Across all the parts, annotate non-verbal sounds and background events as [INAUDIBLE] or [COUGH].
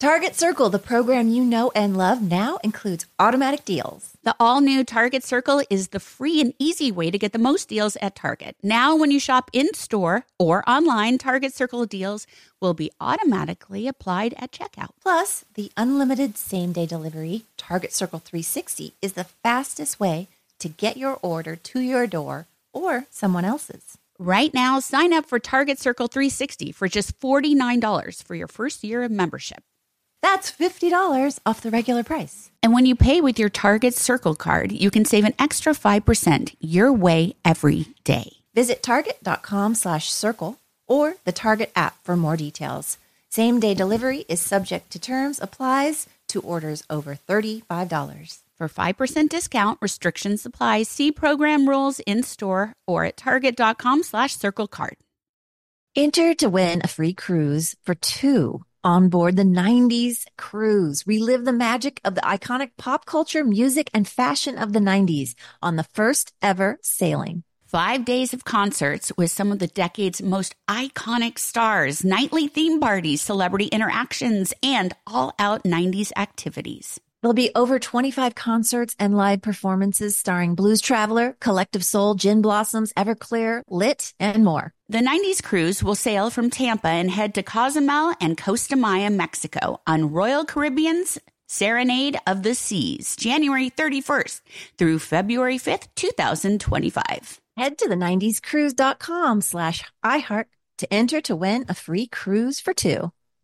Target Circle, the program you know and love, now includes automatic deals. The all new Target Circle is the free and easy way to get the most deals at Target. Now, when you shop in store or online, Target Circle deals will be automatically applied at checkout. Plus, the unlimited same day delivery, Target Circle 360, is the fastest way to get your order to your door or someone else's. Right now, sign up for Target Circle 360 for just $49 for your first year of membership. That's $50 off the regular price. And when you pay with your Target Circle card, you can save an extra 5% your way every day. Visit target.com slash circle or the Target app for more details. Same day delivery is subject to terms, applies to orders over $35. For 5% discount, restrictions apply. See program rules in store or at target.com slash circle card. Enter to win a free cruise for two on board the 90s cruise. Relive the magic of the iconic pop culture, music, and fashion of the 90s on the first ever sailing. Five days of concerts with some of the decade's most iconic stars, nightly theme parties, celebrity interactions, and all out 90s activities. There'll be over 25 concerts and live performances starring Blues Traveler, Collective Soul, Gin Blossoms, Everclear, Lit, and more. The 90s cruise will sail from Tampa and head to Cozumel and Costa Maya, Mexico on Royal Caribbean's Serenade of the Seas, January 31st through February 5th, 2025. Head to the 90scruise.com slash iHeart to enter to win a free cruise for two.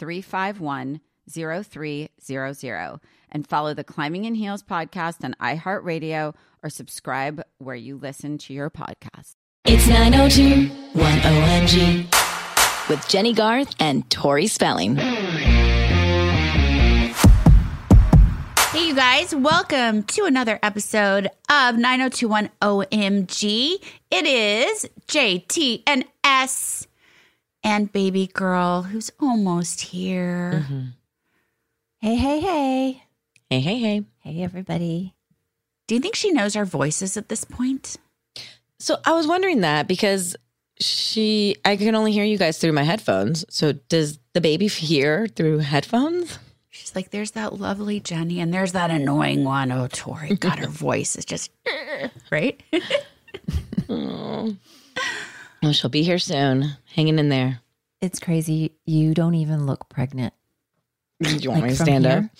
351 0300 and follow the Climbing in Heels podcast on iHeartRadio or subscribe where you listen to your podcast. It's 902 1OMG with Jenny Garth and Tori Spelling. Hey, you guys, welcome to another episode of 9021 OMG. It is JT and S and baby girl who's almost here. Mm-hmm. Hey, hey, hey. Hey, hey, hey. Hey, everybody. Do you think she knows our voices at this point? So I was wondering that because she, I can only hear you guys through my headphones. So does the baby hear through headphones? She's like, there's that lovely Jenny, and there's that annoying one. Oh, Tori, God, her [LAUGHS] voice is just, [LAUGHS] right? [LAUGHS] Oh. Oh, well, she'll be here soon, hanging in there. It's crazy. You don't even look pregnant. [LAUGHS] Do you want Like me to stand here?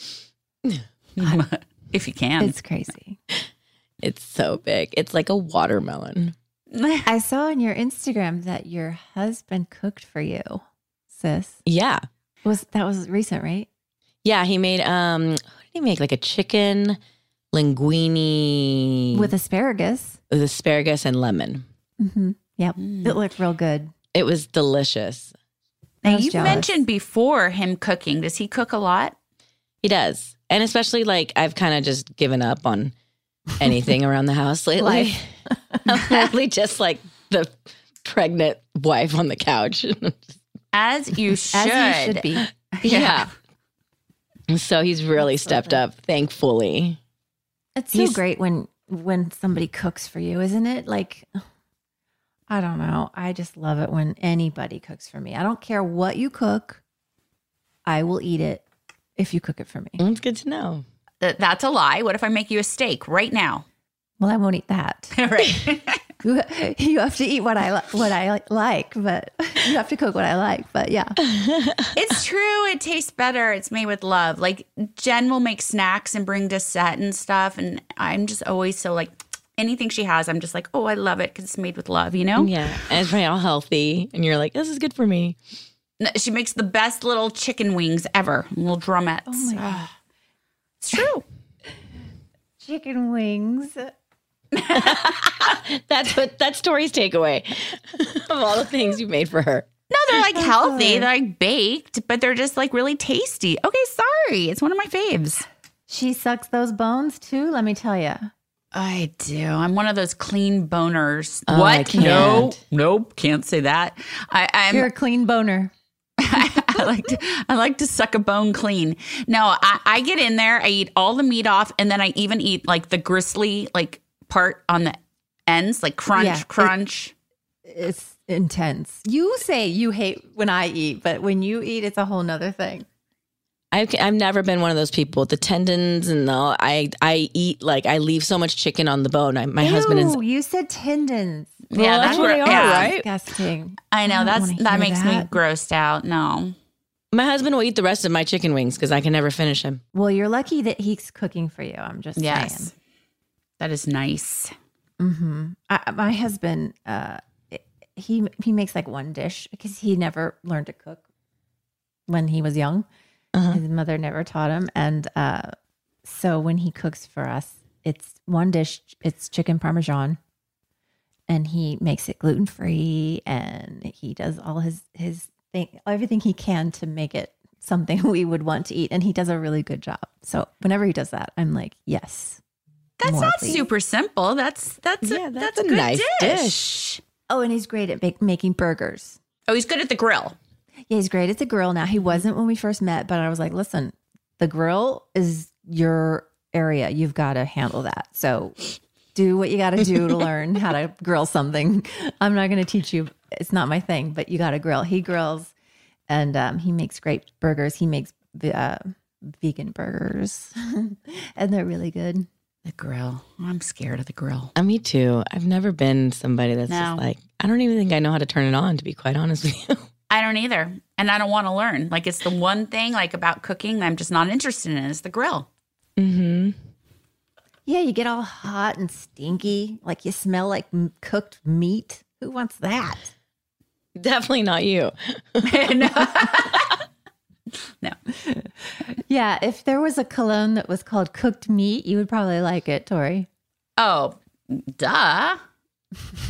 [LAUGHS] up? if you can. It's crazy. [LAUGHS] It's so big. It's like a watermelon. I saw on your Instagram that your husband cooked for you, sis. Yeah. Was that was recent, right? Yeah. He made, um, what did he make? Like a chicken linguine With asparagus. with asparagus and lemon. Mm-hmm. Yep. Mm. It looked real good. It was delicious. Now, was you've jealous. mentioned before him cooking. Does he cook a lot? He does. And especially like I've kind of just given up on anything around the house lately. I'm lately [LAUGHS] just like the pregnant wife on the couch. As you should. [LAUGHS] As you should be. yeah. So he's really stepped up, thankfully. It's so He's- great when when somebody cooks for you, isn't it? Like I don't know. I just love it when anybody cooks for me. I don't care what you cook. I will eat it if you cook it for me. It's good to know. Th- That's a lie. What if I make you a steak right now? Well, I won't eat that. [LAUGHS] right. [LAUGHS] You, you have to eat what I li- what I li- like, but [LAUGHS] you have to cook what I like. But yeah, it's true. It tastes better. It's made with love. Like Jen will make snacks and bring to set and stuff. And I'm just always so like anything she has, I'm just like, oh, I love it because it's made with love, you know? Yeah. And it's probably all healthy. And you're like, this is good for me. N- She makes the best little chicken wings ever, little drumettes. Oh Ah. It's true. [LAUGHS] chicken wings. [LAUGHS] That's what that's Tori's takeaway [LAUGHS] of all the things you made for her. No, they're like healthy. They're like baked, but they're just like really tasty. Okay, sorry. It's one of my faves. She sucks those bones too. Let me tell you. I do. I'm one of those clean boners. Oh, I can't. No, nope, can't say that. I, I'm. You're a clean boner. [LAUGHS] I like to. I like to suck a bone clean. No, I, I get in there. I eat all the meat off, and then I even eat like the gristly like part on the ends, like crunch, Yeah, it- crunch. It's intense. You say you hate when I eat, but when you eat, it's a whole nother thing. I've, I've never been one of those people. With the tendons and the I I eat like I leave so much chicken on the bone. I, my husband is Ew, you said tendons. yeah, that's what gro- they are, yeah. right? Disgusting. I know don't that's wanna that makes me grossed out. No, my husband will eat the rest of my chicken wings because I can never finish him. Well, you're lucky that he's cooking for you. I'm just yes, saying. that is nice. hmm I, my husband, uh, he he makes like one dish because he never learned to cook when he was young. Uh-huh. His mother never taught him, and uh, so when he cooks for us, it's one dish. It's chicken parmesan, and he makes it gluten free, and he does all his his thing, everything he can to make it something [LAUGHS] we would want to eat, and he does a really good job. So whenever he does that, I'm like, yes. That's more, not please. super simple. That's that's Yeah, a, that's that's a, a good nice dish. dish. Oh, and he's great at making burgers. Oh, he's good at the grill. Yeah, he's great at the grill. Now he wasn't when we first met, but I was like, listen, the grill is your area. You've got to handle that. So do what you got to do to [LAUGHS] learn how to grill something. I'm not going to teach you. It's not my thing, but you got to grill. He grills, and um, he makes great burgers. He makes uh, vegan burgers, [LAUGHS] and they're really good. The grill. I'm scared of the grill. Uh, me too. I've never been somebody that's No. just like I don't even think I know how to turn it on. To be quite honest with you. I don't either, and I don't want to learn. Like it's the one thing like about cooking I'm just not interested in is the grill. mm-hmm. Yeah, you get all hot and stinky, like you smell like m- cooked meat. Who wants that? Definitely not you. [LAUGHS] no. [LAUGHS] no. Yeah, if there was a cologne that was called cooked meat, you would probably like it, Tori. Oh, duh.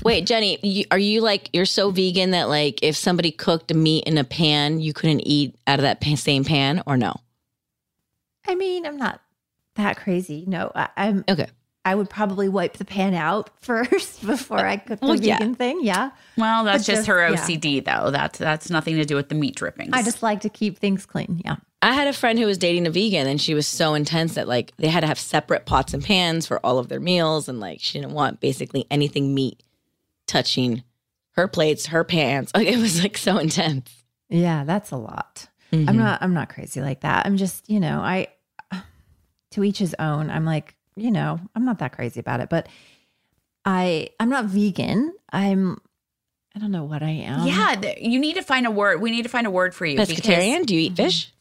Wait, Jenny, you, are you like you're so vegan that like if somebody cooked meat in a pan, you couldn't eat out of that pan, same pan, or no? I mean, I'm not that crazy. No, I, I'm. Okay. I would probably wipe the pan out [LAUGHS] first before I cook the Well, yeah. vegan thing. Yeah, Well, that's just just- her yeah. OCD though. That's that's nothing to do with the meat drippings. I just like to keep things clean. Yeah. I had a friend who was dating a vegan and she was so intense that like they had to have separate pots and pans for all of their meals and like she didn't want basically anything meat touching her plates, her pans. [LAUGHS] Like it was like so intense. Yeah, that's a lot. Mhm. I'm not. I'm not crazy like that. I'm just, you know, I. [SIGHS] To each his own. I'm like, you know, I'm not that crazy about it, but I. I'm not vegan. I'm. I don't know what I am. yeah, you need to find a word. We need to find a word for you. because- Do you eat fish?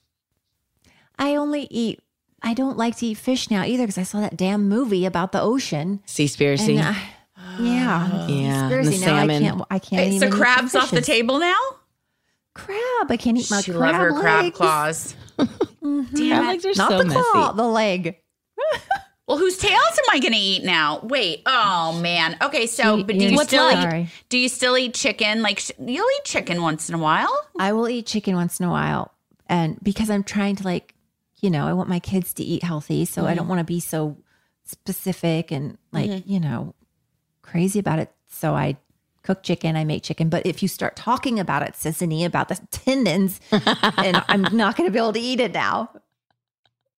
I only eat. I don't like to eat fish now either because I saw that damn movie about the ocean. Seaspiracy. And I, yeah, Yeah, Conspiracy. the now I can't. I can't. Wait, even so eat the crabs off the table now? Crab. I can't eat my she crab love her crab legs. claws. [LAUGHS] Mhm. Crab legs are Not so the messy. claw, the leg. [LAUGHS] Well, whose tails am I going to eat now? Wait. Oh man. Okay. So, You- but do you're you still left? eat? Sorry. Do you still eat chicken? Like sh- you'll eat chicken once in a while. I will eat chicken once in a while. And because I'm trying to like, you know, I want my kids to eat healthy. So I don't mm-hmm. want to be so specific and like, mm-hmm. you know, crazy about it. So I cook chicken, I make chicken. But if you start talking about it, Sissany, about the tendons, [LAUGHS] and I'm not going to be able to eat it now.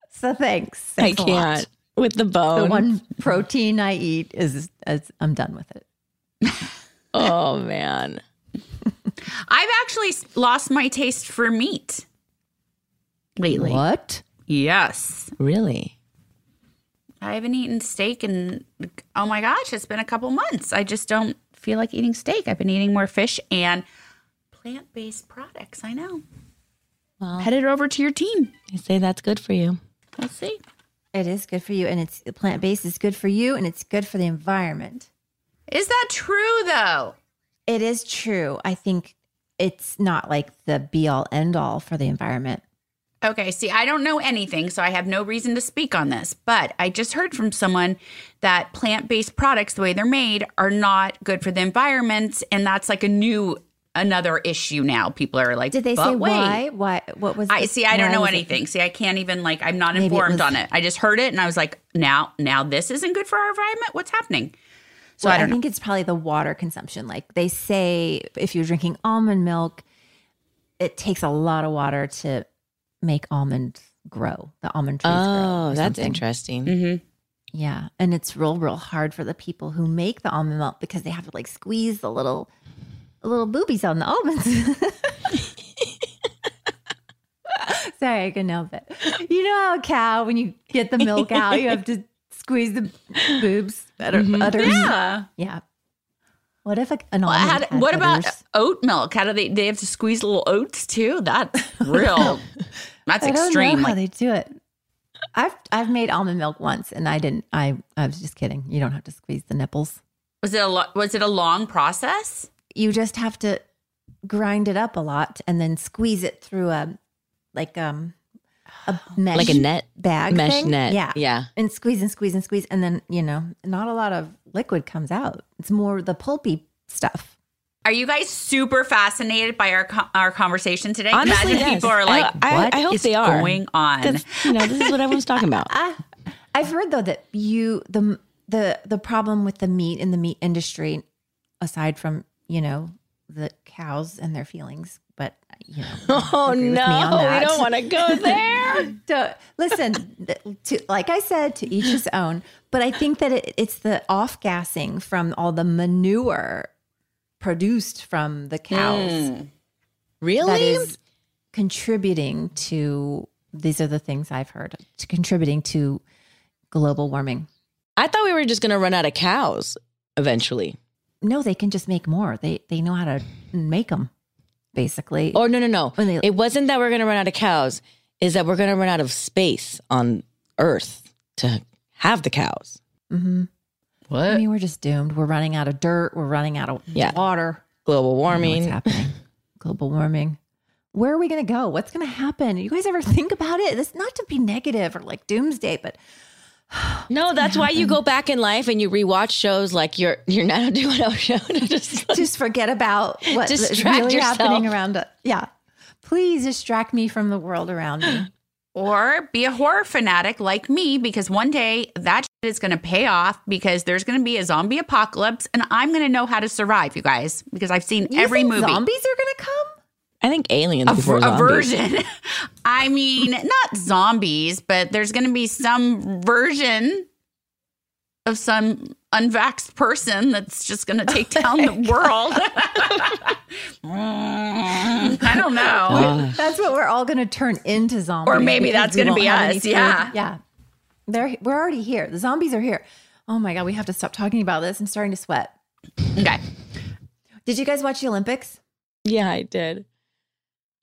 So thanks. I can't with the bone. The one protein I eat is, is I'm done with it. [LAUGHS] oh man. [LAUGHS] I've actually lost my taste for meat lately. What? Yes. Really? I haven't eaten steak in oh my gosh, it's been a couple months. I just don't feel like eating steak. I've been eating more fish and plant-based products. I know. Well, Headed over to your team. you say that's good for you. We'll see. It is good for you, and it's plant based is good for you, and it's good for the environment. Is that true though? It is true. I think it's not like the be all end all for the environment. Okay, see, I don't know anything, so I have no reason to speak on this. But I just heard from someone that plant based products, the way they're made, are not good for the environment. And that's like a new, another issue now. People are like, Did they "But say wait." why? Why? What was? I see, I don't why know was it- anything. See, I can't even, like, I'm not Maybe it informed was- on it. I just heard it and I was like, now, now this isn't good for our environment? What's happening? So Well, I don't know. think it's probably the water consumption. Like they say, if you're drinking almond milk, it takes a lot of water to make almonds grow. The almond trees. Oh, or that's something. interesting. Mm-hmm. Yeah, and it's real, real hard for the people who make the almond milk because they have to like squeeze the little, little boobies on the almonds. [LAUGHS] Sorry, I couldn't help it. You know how a cow, when you get the milk [LAUGHS] out, you have to squeeze the boobs. Utter, udders? Yeah. yeah. What if a, an Well, almond? how had what about oat milk? How do they? They have to squeeze little oats too. That's [LAUGHS] real. That's I don't extreme. know how they do it. I've I've made almond milk once, and I didn't. I I was just kidding. You don't have to squeeze the nipples. was it a lo- was it a long process? you just have to grind it up a lot and then squeeze it through a like um a mesh Like a net bag mesh thing. net. yeah Yeah. and squeeze and squeeze and squeeze and then you know not a lot of liquid comes out it's more the pulpy stuff Are you guys super fascinated by our our conversation today? Honestly, Imagine yes. people are like, I- I- "What I hope is they are." going on?" You know, this is what everyone's talking about. [LAUGHS] Uh, i've heard though that you the the the problem with the meat in the meat industry aside from you know the cows and their feelings but you know [LAUGHS] Oh no, we don't want to go [LAUGHS] there. to, listen, to, like I said, to each his own. But I think that it, it's the off gassing from all the manure produced from the cows really? that is contributing to. These are the things I've heard to contributing to global warming. I thought we were just going to run out of cows eventually. No, they can just make more. They they know how to make them, basically. Or no, no, no. They- it wasn't that we're going to run out of cows. Is that we're going to run out of space on Earth to have the cows? hmm what? I mean, we're just doomed. We're running out of dirt. We're running out of Yeah. water. Global I know what's warming. happening. Global warming. Where are we going to go? What's going to happen? You guys ever [LAUGHS] think about it? It's not to be negative or like doomsday, but [SIGHS] No, that's why you go back in life and you rewatch shows like your your 90210 [LAUGHS] show to just just forget about what is really yourself. happening around us. Yeah. Please distract me from the world around me. Or be a horror fanatic like me because one day that shit is going to pay off because there's going to be a zombie apocalypse and I'm going to know how to survive, you guys, because I've seen You every think movie. Zombies are going to come? I think aliens a, before a zombies. version. [LAUGHS] I mean, not zombies, but there's going to be some version of some unvaxxed person that's just going to take [LAUGHS] oh down the world. [LAUGHS] I don't know. Gosh. That's what we're all going to turn into zombies. Or maybe that's gonna be us, yeah. Yeah. They're we're already here. The zombies are here. Oh my god, we have to stop talking about this. I'm starting to sweat. Okay. Did you guys watch the Olympics? Yeah, I did.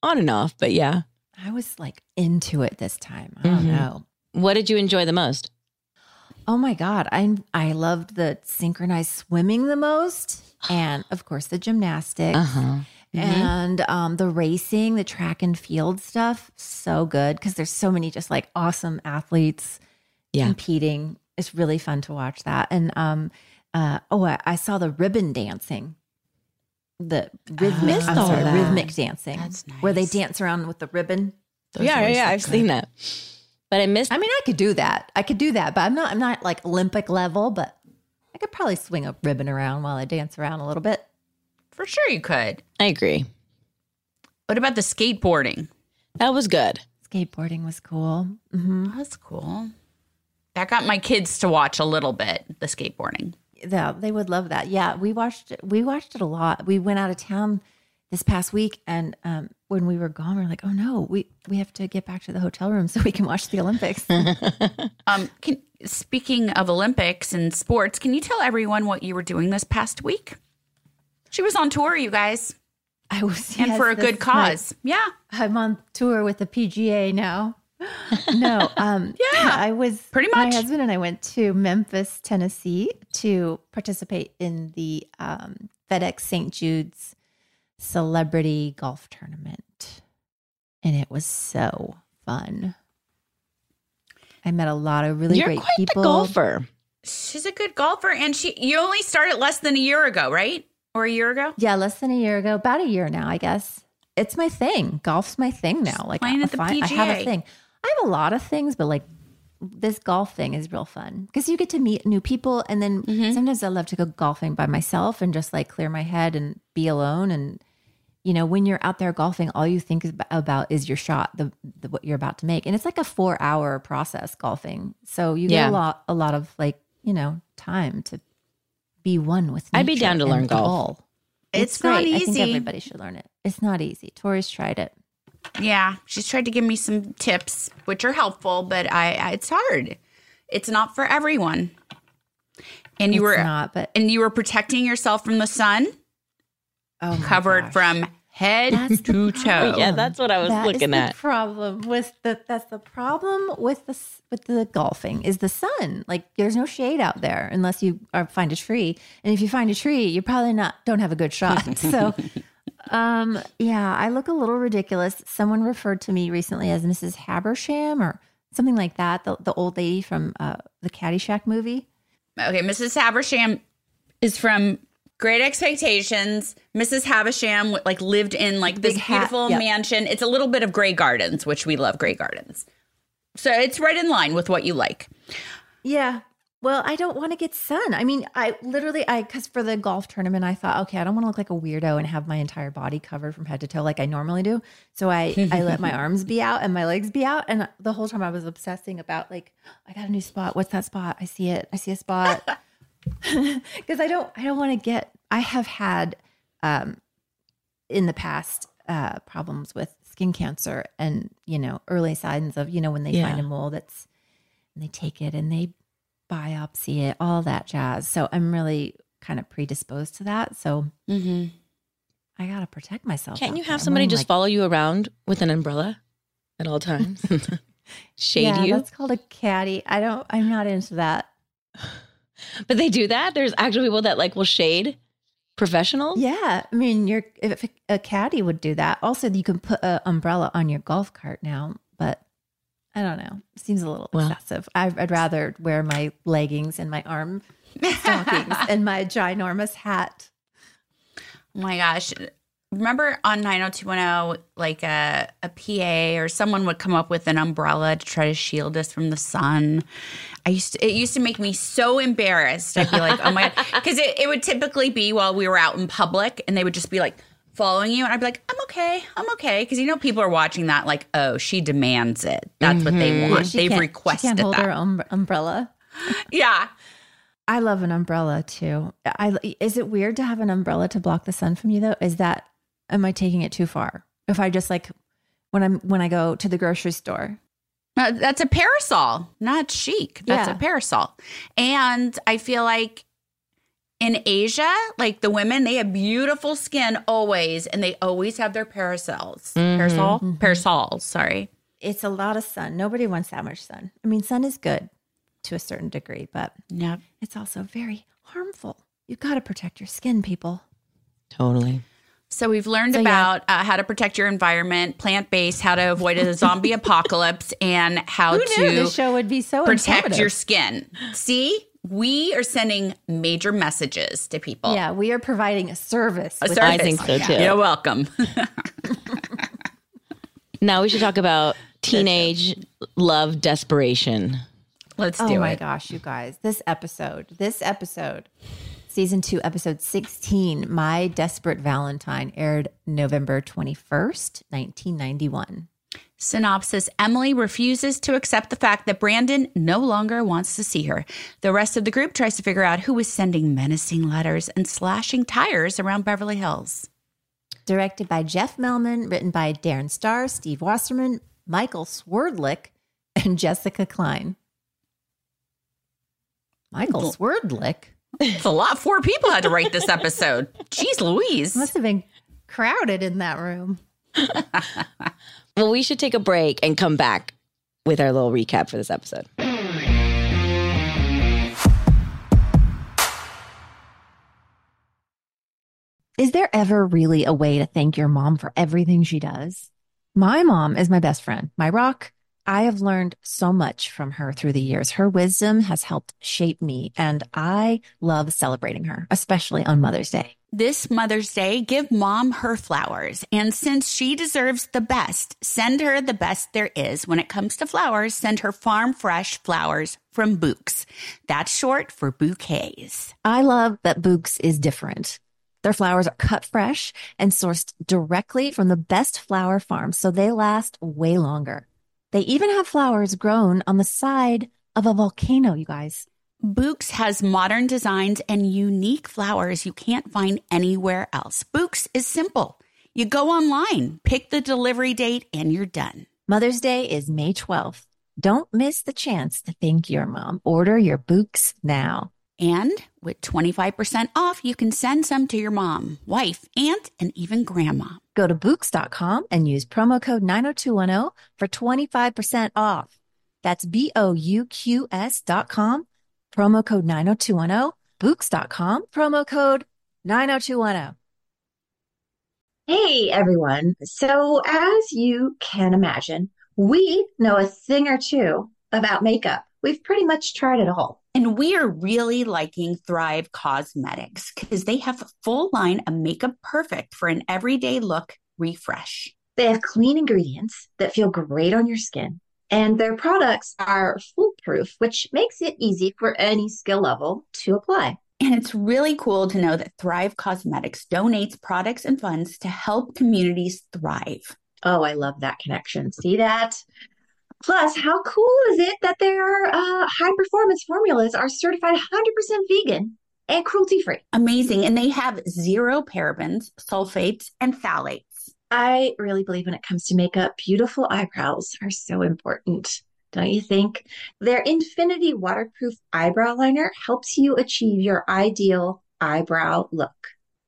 On and off, but yeah. I was like into it this time. I don't Mhm. know. What did you enjoy the most? Oh my god, I I loved the synchronized swimming the most, and of course the gymnastics huh. and um, the racing, the track and field stuff. So good because there's so many just like awesome athletes Yeah. competing. It's really fun to watch that. And um, uh, oh, I, I saw the ribbon dancing. The rhythmic, Missed sorry, rhythmic dancing, That's where they dance around with the ribbon. Those yeah, always yeah, look I've good. seen that. But I missed I mean, I could do that. I could do that, but I'm not. I'm not like Olympic level, but I could probably swing a ribbon around while I dance around a little bit. For sure you could. I agree. What about the skateboarding? That was good. Skateboarding was cool. Mm-hmm. That's cool. That got my kids to watch a little bit, the skateboarding. Yeah, they would love that. Yeah, we watched it. We watched it a lot. We went out of town this past week, and um, when we were gone, we are like, "Oh no, we we have to get back to the hotel room so we can watch the Olympics." [LAUGHS] [LAUGHS] Um, can, speaking of Olympics and sports, can you tell everyone what you were doing this past week? She was on tour, you guys, I was, and yes, for a good is my- cause. Yeah. I'm on tour with the PGA now. No, um, [LAUGHS] Yeah, I was pretty much. My husband and I went to Memphis, Tennessee, to participate in the um, FedEx St. Jude's Celebrity Golf Tournament, and it was so fun. I met a lot of really You're great quite people. the golfer. She's a good golfer, and she you only started less than a year ago, right? Or a year ago? Yeah, less than a year ago, about a year now, I guess. It's my thing. Golf's my thing now. Like playing I, at the find- I have a thing. I have a lot of things, but like this golf thing is real fun because you get to meet new people, and then Mm-hmm. sometimes I love to go golfing by myself and just like clear my head and be alone. And you know, when you're out there golfing, all you think about is your shot, the, the what you're about to make, and it's like a four hour process golfing. So you get Yeah. a lot, a lot of like you know time to be one with. I'd be down to learn the golf. ball. It's not great. I think everybody should learn it. It's not easy. Tori's tried it. Yeah, she's tried to give me some tips, which are helpful, but I, I it's hard. It's not for everyone. And you It's were not, but and you were protecting yourself from the sun, oh my covered gosh. from head That's to toe. Yeah, that's what I was That is looking the at. problem with the that's the problem with the with the golfing is the sun. Like there's no shade out there unless you are, find a tree, and if you find a tree, you probably not don't have a good shot. [LAUGHS] so, um, yeah, I look a little ridiculous. Someone referred to me recently as Mrs. Habersham or something like that. The the old lady from uh, the Caddyshack movie. Okay, Mrs. Habersham is from Great Expectations. Mrs. Havisham like lived in like this Big hat, beautiful yep. mansion. It's a little bit of Grey Gardens, which we love Grey Gardens. So it's right in line with what you like. Yeah. Well, I don't want to get sun. I mean, I literally, I, cause for the golf tournament, I thought, okay, I don't want to look like a weirdo and have my entire body covered from head to toe like I normally do. So I, I let my [LAUGHS] arms be out and my legs be out. And the whole time I was obsessing about like, I got a new spot. What's that spot? I see it. I see a spot. [LAUGHS] [LAUGHS] Cause I don't, I don't want to get, I have had, um, in the past, uh, problems with skin cancer and, you know, early signs of, you know, when they Yeah. find a mole that's, and they take it and they biopsy it, all that jazz. So I'm really kind of predisposed to that. So Mm-hmm. I got to protect myself. Can't you have I'm somebody just like- follow you around with an umbrella at all times? [LAUGHS] Shade yeah, you? That's called a caddy. I don't, I'm not into that. [SIGHS] But they do that? There's actually people that like will shade professionals? Yeah. I mean, you're, if a, caddy would do that. Also, you can put an umbrella on your golf cart now, I don't know. Seems a little Well- excessive. I, I'd rather wear my leggings and my arm [LAUGHS] [LAUGHS] stockings and my ginormous hat. Oh my gosh. Remember on 90210, like uh, a, a PA or someone would come up with an umbrella to try to shield us from the sun. I used to, it used to make me so embarrassed. I'd be like, oh my [LAUGHS] God. Because it, it would typically be while we were out in public and they would just be like following you. And I'd be like, I'm okay. I'm okay. Because you know, people are watching that like, oh, she demands it. That's what they want. She They've requested She can't hold that. her um, umbrella. Yeah. I love an umbrella too. I is it weird to have an umbrella to block the sun from you though? Is that am I taking it too far? If I just like when I'm when I go to the grocery store. Uh, that's a parasol, not chic. That's Yeah. a parasol. And I feel like in Asia, like the women, they have beautiful skin always, and they always have their parasols. Parasol? Parasols, sorry. It's a lot of sun. Nobody wants that much sun. I mean, sun is good to a certain degree, but Yep. it's also very harmful. You've got to protect your skin, people. Totally. So we've learned So, yeah. about uh, how to protect your environment, plant based, how to avoid a zombie [LAUGHS] apocalypse, and how Who to knew this show would be so protect informative? your skin. See, we are sending major messages to people. Yeah, we are providing a service. A with service. I think so too. You're welcome. [LAUGHS] Now we should talk about teenage love desperation. Let's oh do it. Oh my it. gosh, you guys. This episode, this episode, season two, episode 16, My Desperate Valentine, aired November 21st, 1991. Synopsis Emily refuses to accept the fact that Brandon no longer wants to see her. The rest of the group tries to figure out who is sending menacing letters and slashing tires around Beverly Hills. Directed by Jeff Melman, written by Darren Star, Steve Wasserman, Michael Swerdlick, and Jessica Klein. Michael Swerdlick It's a lot. Four people had to write this episode. Jeez Louise. must have been crowded in that room. [LAUGHS] Well, we should take a break and come back with our little recap for this episode. Is there ever really a way to thank your mom for everything she does? My mom is my best friend, my rock. I have learned so much from her through the years. Her wisdom has helped shape me, and I love celebrating her, especially on Mother's Day. This Mother's Day, give mom her flowers. And since she deserves the best, send her the best there is. When it comes to flowers, send her farm fresh flowers from Bouqs. That's short for bouquets. I love that Bouqs is different. Their flowers are cut fresh and sourced directly from the best flower farms, so they last way longer. They even have flowers grown on the side of a volcano, you guys. Bouqs has modern designs and unique flowers you can't find anywhere else. Bouqs is simple. You go online, pick the delivery date, and you're done. Mother's Day is May 12th. Don't miss the chance to thank your mom. Order your Bouqs now. And with 25% off, you can send some to your mom, wife, aunt, and even grandma. Go to Bouqs.com and use promo code 90210 for 25% off. That's B O U Q S dot com, promo code 90210, Bouqs.com, promo code 90210. Hey everyone. So, as you can imagine, we know a thing or two about makeup. We've pretty much tried it all. And we are really liking Thrive Causemetics because they have a full line of makeup perfect for an everyday look refresh. They have clean ingredients that feel great on your skin, and their products are foolproof, which makes it easy for any skill level to apply. And it's really cool to know that Thrive Causemetics donates products and funds to help communities thrive. Oh, I love that connection. See that? Plus, how cool is it that their uh, high performance formulas are certified 100% vegan and cruelty free? Amazing. And they have zero parabens, sulfates, and phthalates. I really believe when it comes to makeup, beautiful eyebrows are so important. Don't you think? Their Infinity Waterproof Eyebrow Liner helps you achieve your ideal eyebrow look.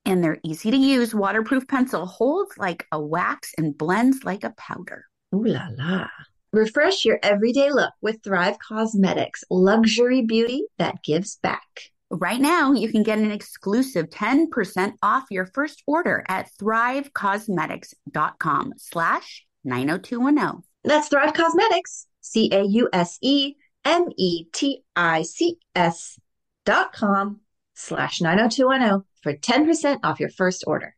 And their easy to use waterproof pencil holds like a wax and blends like a powder. Ooh la la. Refresh your everyday look with Thrive Causemetics, luxury beauty that gives back. Right now, you can get an exclusive 10% off your first order at thrivecausemetics.com slash 90210. That's Thrive Causemetics, C A U S E M E T I C S dot com slash 90210 for 10% off your first order.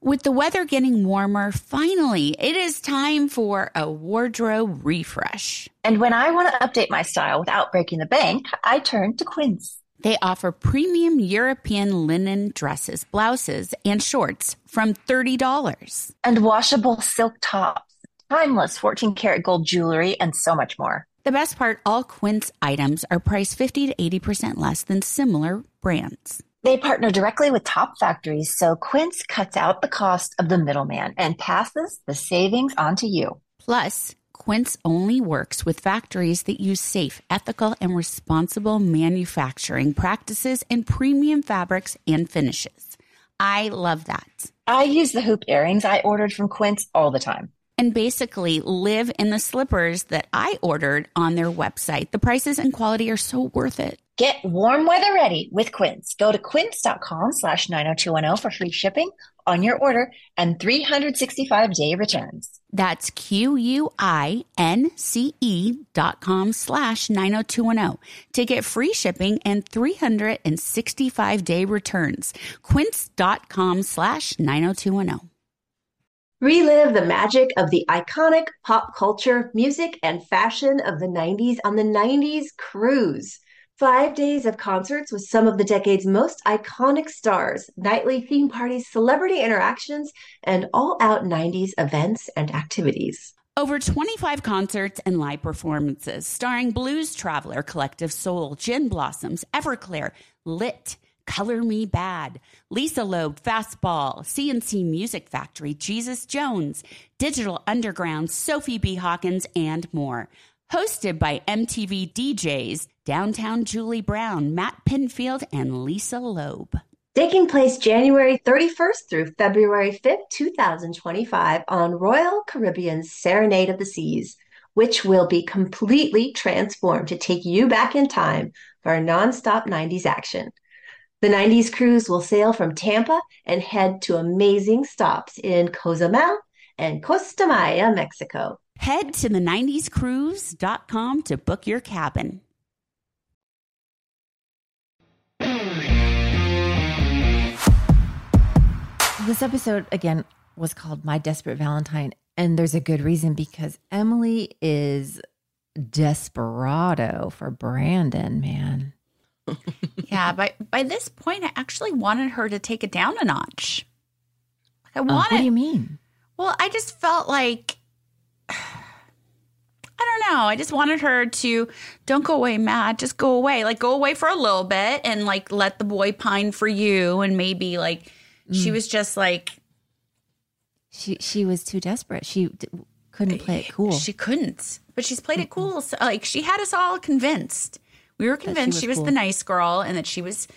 With the weather getting warmer, finally, it is time for a wardrobe refresh. And when I want to update my style without breaking the bank, I turn to Quince. They offer premium European linen dresses, blouses, and shorts from $30. And washable silk tops, timeless 14 karat gold jewelry, and so much more. The best part all Quince items are priced 50 to 80% less than similar brands. They partner directly with top factories, so Quince cuts out the cost of the middleman and passes the savings on to you. Plus, Quince only works with factories that use safe, ethical, and responsible manufacturing practices and premium fabrics and finishes. I love that. I use the hoop earrings I ordered from Quince all the time. And basically live in the slippers that I ordered on their website. The prices and quality are so worth it. Get warm weather ready with Quince. Go to quince.com slash 90210 for free shipping on your order and 365 day returns. That's Q-U-I-N-C-E dot com slash 90210 to get free shipping and 365 day returns. Quince.com slash 90210. Relive the magic of the iconic pop culture, music, and fashion of the 90s on the 90s Cruise. Five days of concerts with some of the decade's most iconic stars, nightly theme parties, celebrity interactions, and all out 90s events and activities. Over 25 concerts and live performances starring Blues Traveler, Collective Soul, Gin Blossoms, Everclear, Lit, Color Me Badd, Lisa Loeb, Fastball, C+C Music Factory, Jesus Jones, Digital Underground, Sophie B. Hawkins, and more. Hosted by MTV DJs, Downtown Julie Brown, Matt Pinfield, and Lisa Loeb. Taking place January 31st through February 5th, 2025, on Royal Caribbean's Serenade of the Seas, which will be completely transformed to take you back in time for a nonstop 90s action. The 90s cruise will sail from Tampa and head to amazing stops in Cozumel and Costa Maya, Mexico. Head to the 90scruise.com to book your cabin. This episode, again, was called My Desperate Valentine. And there's a good reason because Emily is desperado for Brandon, man. [LAUGHS] yeah, by by this point, I actually wanted her to take it down a notch. I Uh, wanted. what do you mean? Well, I just felt like I don't know. I just wanted her to don't go away, Matt. Just go away. Like go away for a little bit and like let the boy pine for you. And maybe like she was just like She she was too desperate. She d- couldn't play it cool. she couldn't, but she's played it cool. So, like she had us all convinced. We were convinced was she was cool. the nice girl and that she was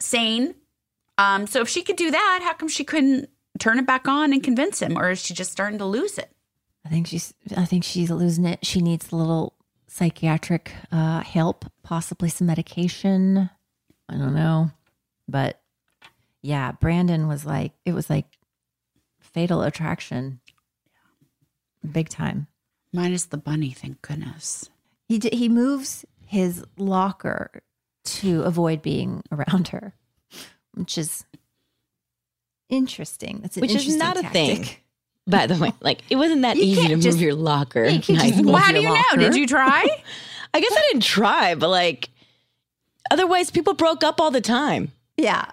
sane. Um, so if she could do that, how come she couldn't turn it back on and convince him, or is she just starting to lose it? I think she's I think she's losing it. She needs a little psychiatric uh, help, possibly some medication. I don't know, but yeah, Brandon was like it was like fatal attraction, big time. Minus the bunny, thank goodness. He d- he moves his locker to avoid being around her, which is interesting. That's Which is not a thing. By the way, like it wasn't that You easy to just- move your locker. you just Well, how do you know? Did you try? [LAUGHS] I guess I didn't try, but like otherwise people broke up all the time. Yeah.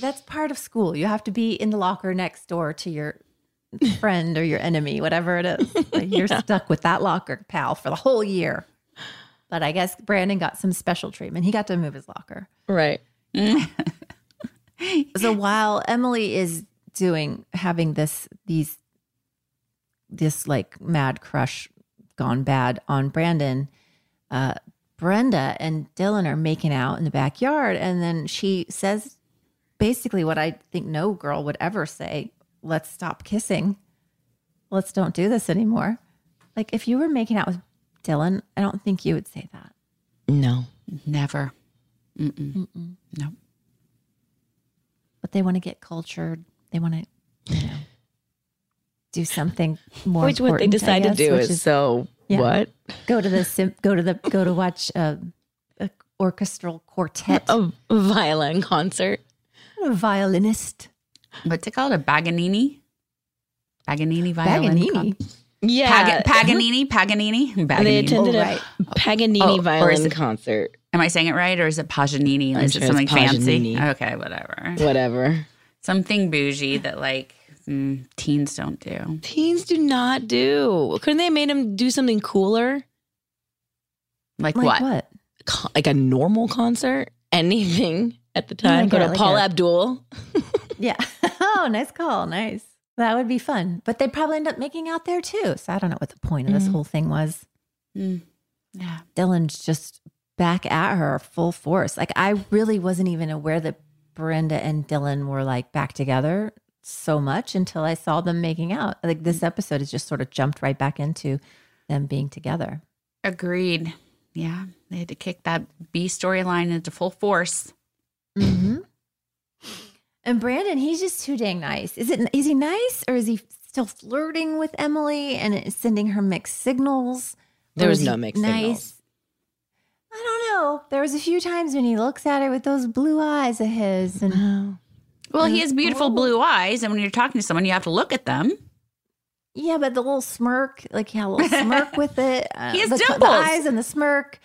That's part of school. You have to be in the locker next door to your [LAUGHS] friend or your enemy, whatever it is. [LAUGHS] Like, You're stuck with that locker, pal, for the whole year. But I guess Brandon got some special treatment. He got to move his locker. Right. Mm. So while Emily is doing having this these this like mad crush gone bad on Brandon, uh Brenda and Dylan are making out in the backyard and then she says basically what I think no girl would ever say, let's stop kissing. Let's don't do this anymore. Like if you were making out with Dylan, I don't think you would say that. No. Never. Mm-mm. No. But they want to get cultured. They want to, you know, do something more. Which what they important, I decide to do which is, so Yeah. what? go to the sim, go to the go to watch a, a orchestral quartet, A violin concert. a violinist, What's it called? A Paganini? Paganini violin. Paganini. Yeah. Pag- Paganini? Paganini? And they attended Oh, a right. Paganini Oh, violin it- concert. Am I saying it right or is it Paganini? I'm Is sure it something fancy? Okay, whatever. Whatever. Something bougie that like mm, teens don't do. Teens do not do. Couldn't they have made him do something cooler? Like, Like what? what? Co- Like a normal concert? Anything at the time? Like Go a- to like Paul a- Abdul. [LAUGHS] Yeah. oh, nice call. Nice. That would be fun. But they'd probably end up making out there too. So I don't know what the point of this Mhm. whole thing was. Mm, yeah. Dylan's just back at her full force. Like I really wasn't even aware that Brenda and Dylan were like back together so much until I saw them making out. Like this episode has just sort of jumped right back into them being together. Agreed. Yeah. They had to kick that B storyline into full force. Mm-hmm. And Brandon, he's just too dang nice. Is it is he nice or is he still flirting with Emily and sending her mixed signals? There was no he mixed signals. I don't know. There was a few times when he looks at her with those blue eyes of his and Well, he has beautiful blue eyes, and when you're talking to someone, you have to look at them. Yeah, but the little smirk, like he had a little smirk with [LAUGHS] it. Uh, He has the, the eyes and the smirk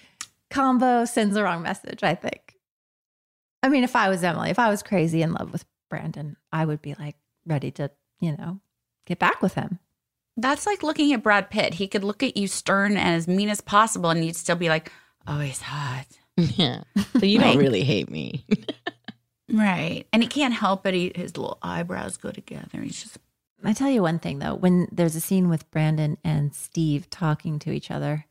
combo sends the wrong message, I think. I mean, if I was Emily, if I was crazy in love with Brandon, I would be like ready to, you know, get back with him. That's like looking at Brad Pitt. He could look at you stern and as mean as possible, and you'd still be like, "Oh, he's hot." [LAUGHS] Yeah. So you Right. don't really hate me. [LAUGHS] Right. And he can't help it. He, his little eyebrows go together. He's just, I tell you one thing though, when there's a scene with Brandon and Steve talking to each other,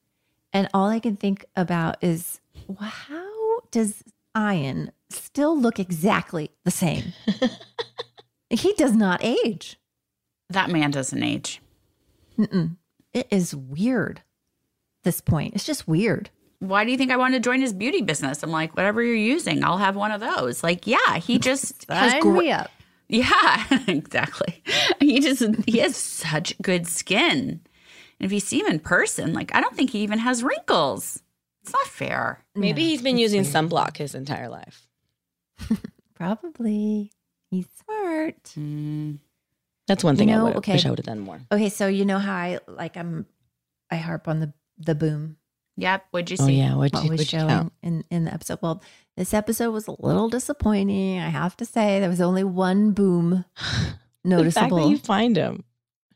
and all I can think about is well, how does Ian still look exactly the same? [LAUGHS] he does not age. that man doesn't age. Mm-mm. It is weird. This point, it's just weird. Why do you think I want to join his beauty business? I'm like, whatever you're using, I'll have one of those. Like, yeah, he [LAUGHS] just has Sign great. me up. Yeah, [LAUGHS] exactly. [LAUGHS] He just he has such good skin. And if you see him in person, like I don't think he even has wrinkles. It's not fair. Maybe he's been using sunblock his entire life. Probably. He's smart. Mm. That's one thing You know, I would okay. wish I would have done more. Okay, so you know how I like I'm I harp on the the boom Yep. What'd you oh, see? Oh yeah, what you, always what'd you showing count? in in the episode. Well, this episode was a little disappointing. I have to say there was only one boom [LAUGHS] The fact noticeable. that you find him.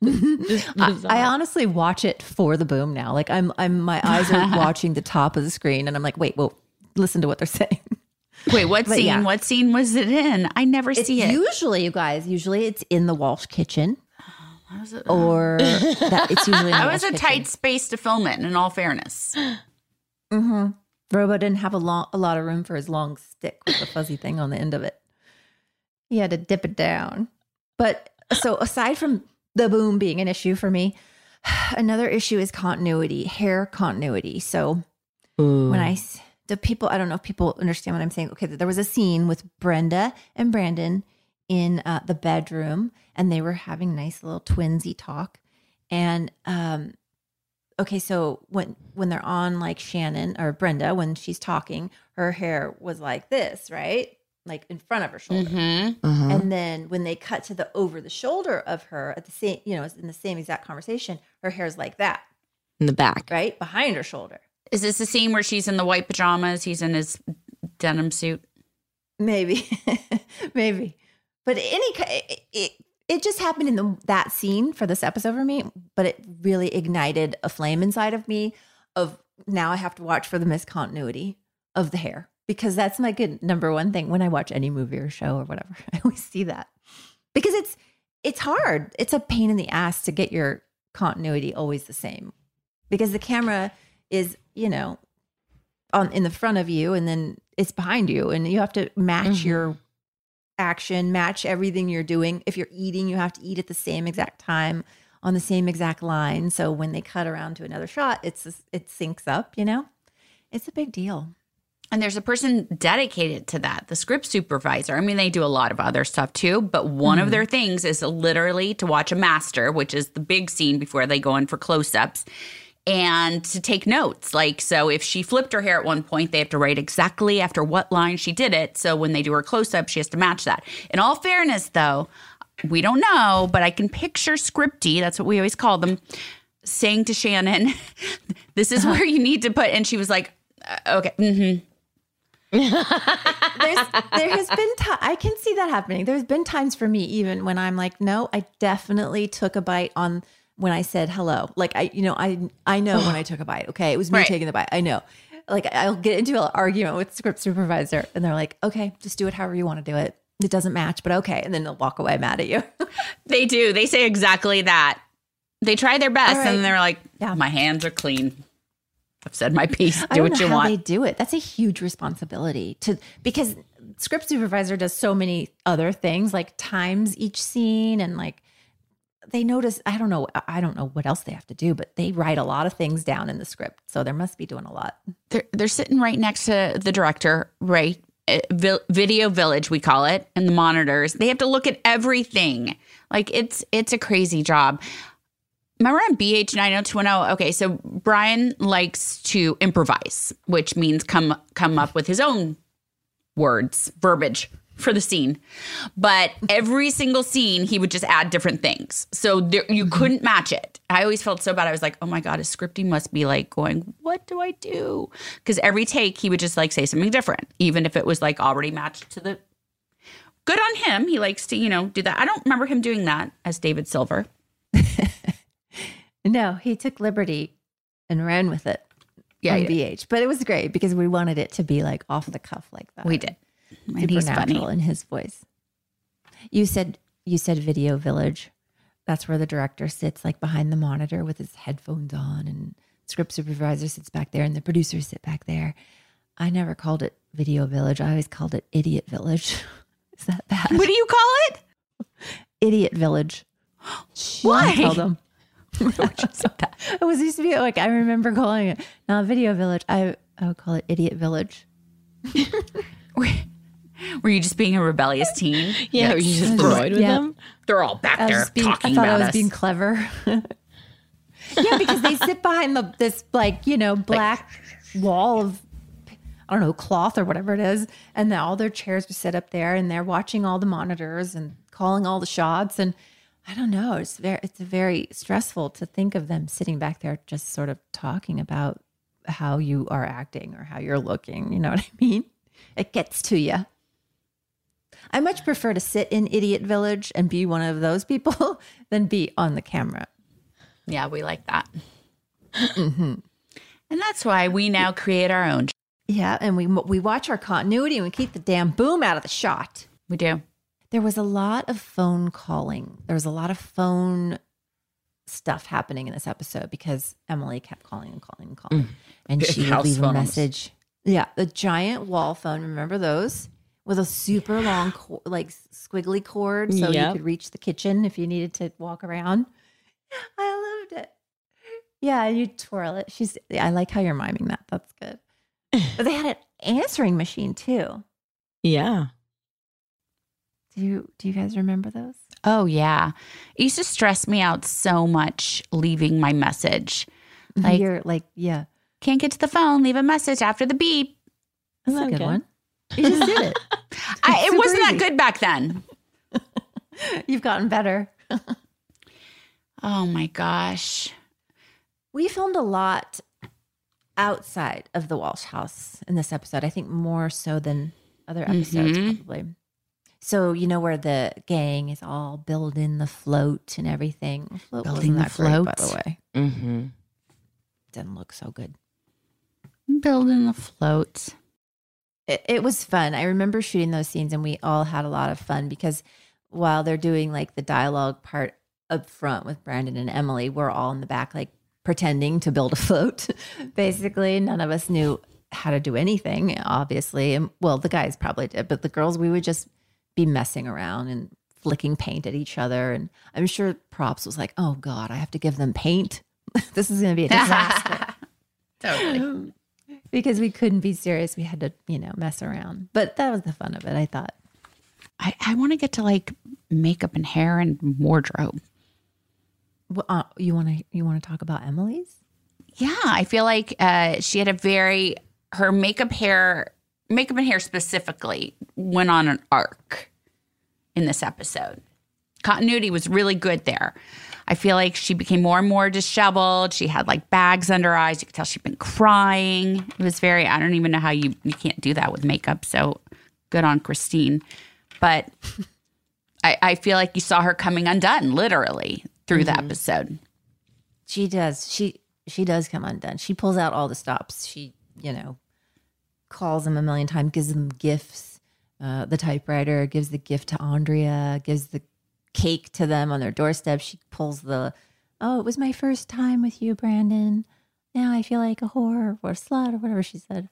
[LAUGHS] I. I honestly watch it for the boom now. Like I'm, I'm, my eyes are [LAUGHS] watching the top of the screen, and I'm like, wait, well, listen to what they're saying. Wait, what But scene? yeah. What scene was it in? I never It's see it. usually, you guys, usually it's in the Walsh kitchen, How was it? Or [LAUGHS] that it's usually in the that was Walsh a tight space to film it. In all fairness, Mm-hmm. Robo didn't have a long, a lot of room for his long stick with the fuzzy thing on the end of it. He had to dip it down. But so aside from the boom being an issue for me, [SIGHS] another issue is continuity, hair continuity. So Ooh. I the people, I don't know if people understand what I'm saying. Okay, there was a scene with Brenda and Brandon in uh, the bedroom, and they were having nice little twinsy talk. And um, okay, so when when they're on like Shannon or Brenda when she's talking, her hair was like this, right? Like in front of her shoulder. mm-hmm. Uh-huh. And then when they cut to the over the shoulder of her at the same, you know, in the same exact conversation, her hair's like that, in the back. right? Behind her shoulder. is this the scene where she's in the white pajamas? He's in his denim suit. Maybe, [LAUGHS] maybe, but any it, it it just happened in the that scene for this episode for me. But it really ignited a flame inside of me. Of now I have to watch for the miscontinuity of the hair because that's my good number one thing when I watch any movie or show or whatever. [LAUGHS] I always see that because it's it's hard. It's a pain in the ass to get your continuity always the same because the camera is you know on in the front of you and then it's behind you and you have to match mm-hmm. your action match everything you're doing. If you're eating you have to eat at the same exact time on the same exact line. So when they cut around to another shot it's it syncs up you know? It's a big deal. And there's a person dedicated to that, the script supervisor. I mean, they do a lot of other stuff too, but one of mm. their things is literally to watch a master, which is the big scene before they go in for close ups, and to take notes. Like, so if she flipped her hair at one point, they have to write exactly after what line she did it. So when they do her close up, she has to match that. In all fairness, though, we don't know, but I can picture Scripty, that's what we always call them, saying to Shannon, [LAUGHS] This is where you need to put, and she was like, uh, Okay, mm-hmm. [LAUGHS] there has been ti I can see that happening. There's been times for me even when I'm like, no, I definitely took a bite on when I said hello. Like I, you know, I I know when I [SIGHS] took a bite. Okay, it was me Right. taking the bite. I know. Like I'll get into an argument with script supervisor, and they're like, okay, just do it however you want to do it. It doesn't match, but okay, and then they'll walk away mad at you. [LAUGHS] They do. They say exactly that. They try their best right. and they're like, Yeah. my hands are clean. I've said my piece. Do what you want. they do it. That's a huge responsibility to because script supervisor does so many other things like times each scene and like they notice I don't know I don't know what else they have to do, but they write a lot of things down in the script. So there must be doing a lot. they're, they're sitting right next to the director, right? uh, video village we call it and the monitors they have to look at everything like it's it's a crazy job remember on bh 90210 okay so brian likes to improvise which means come come up with his own words verbiage for the scene. But every single scene he would just add different things. So there, you mm-hmm. couldn't match it. I always felt so bad. I was like oh my god his scripting must be like going what do i do? Because every take he would just like say something different even if it was like already matched to the good on him. He likes to you know do that. I don't remember him doing that as david silver. [LAUGHS] No, he took liberty and ran with it Yeah, on BH. But it was great because we wanted it to be like off the cuff like that. we did and he's funny in his voice. You said you said Video Village. That's where the director sits like behind the monitor with his headphones on and script supervisor sits back there and the producers sit back there. I never called it Video Village. I always called it Idiot Village. [LAUGHS] Is that bad? what do you call it Idiot Village. [GASPS] Why? Told them. [LAUGHS] [LAUGHS] it was used to be like I remember calling it not Video Village. I I would call it Idiot Village. Were you just being a rebellious teen [LAUGHS] Yeah, were you just annoyed with Yeah. them? they're all back I was there just being, I thought I was us being clever. [LAUGHS] yeah, because they sit behind the this like you know black wall of I don't know cloth or whatever it is, and then all their chairs are set up there, and they're watching all the monitors and calling all the shots, and I don't know. It's very it's very stressful to think of them sitting back there just sort of talking about how you are acting or how you're looking. You know what I mean? It gets to you. I much prefer to sit in Idiot Village and be one of those people [LAUGHS] than be on the camera. Yeah, we like that. Mm-hmm. And that's why we now create our own. Yeah, and we we watch our continuity and we keep the damn boom out of the shot. We do. There was a lot of phone calling. There was a lot of phone stuff happening in this episode because Emily kept calling and calling and calling, mm. and Big she would house leave a message. Yeah, the giant wall phone. Remember those with a super long, co- like squiggly cord, so Yep. you could reach the kitchen if you needed to walk around. [LAUGHS] I loved it. Yeah, you twirl it. She's. I like how you're miming that. That's good. [LAUGHS] But they had an answering machine too. Yeah. Do you do you guys remember those? Oh, yeah. It used to stress me out so much leaving my message. [LAUGHS] Like- You're like, yeah, Can't get to the phone, leave a message after the beep. that's a Okay. good one. You just did it. [LAUGHS] I, it wasn't that good back then. [LAUGHS] You've gotten better. [LAUGHS] Oh my gosh. We filmed a lot outside of the Walsh house in this episode. I think more so than other episodes, Mhm. probably. So you know where the gang is all building the float and everything. Float Building the float, great, by the way. Mm-hmm. Didn't look so good. Building the float. It, it was fun. I remember shooting those scenes and we all had a lot of fun because while they're doing like the dialogue part up front with Brandon and Emily, we're all in the back, like pretending to build a float. [LAUGHS] Basically, none of us knew how to do anything, obviously. And well, the guys probably did, but the girls, we would just be messing around and flicking paint at each other. And I'm sure props was like, oh God, I have to give them paint. [LAUGHS] this is going to be a disaster [LAUGHS] Totally. Because we couldn't be serious. We had to, you know, mess around. But that was the fun of it, I thought. I, I want to get to like makeup and hair and wardrobe. Well, uh, you want to you want to talk about Emily's? Yeah, I feel like uh, she had a very her makeup hair makeup and hair specifically went on an arc in this episode. Continuity was really good there. I feel like she became more and more disheveled. She had like bags under her eyes. You could tell she'd been crying. It was very I don't even know how you you can't do that with makeup. So good on Christine. But [LAUGHS] I, I feel like you saw her coming undone literally through the episode. She does. She she does come undone. She pulls out all the stops. She you know calls him a million times, gives him gifts. Uh, the typewriter gives the gift to Andrea, gives the cake to them on their doorstep. She pulls the oh, it was my first time with you, Brandon. Now I feel like a whore or a slut or whatever she said.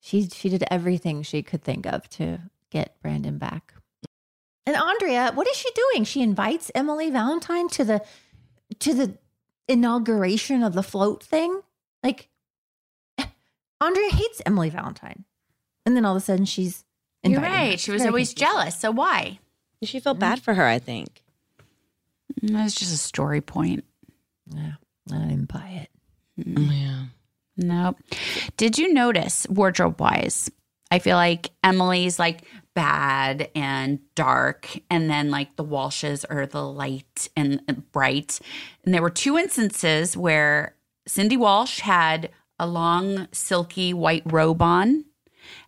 She she did everything she could think of to get Brandon back. And Andrea, what is she doing? She invites Emily Valentine to the to the inauguration of the float thing. Like [LAUGHS] Andrea hates Emily Valentine. And then all of a sudden she's You're right. She was always jealous. So why? She felt bad for her, I think. Mm, that was just a story point. Yeah, I didn't buy it. Mm. Yeah. Nope. Did you notice wardrobe wise? I feel like Emily's like bad and dark, and then like the Walshes are the light and and bright. And there were two instances where Cindy Walsh had a long, silky white robe on.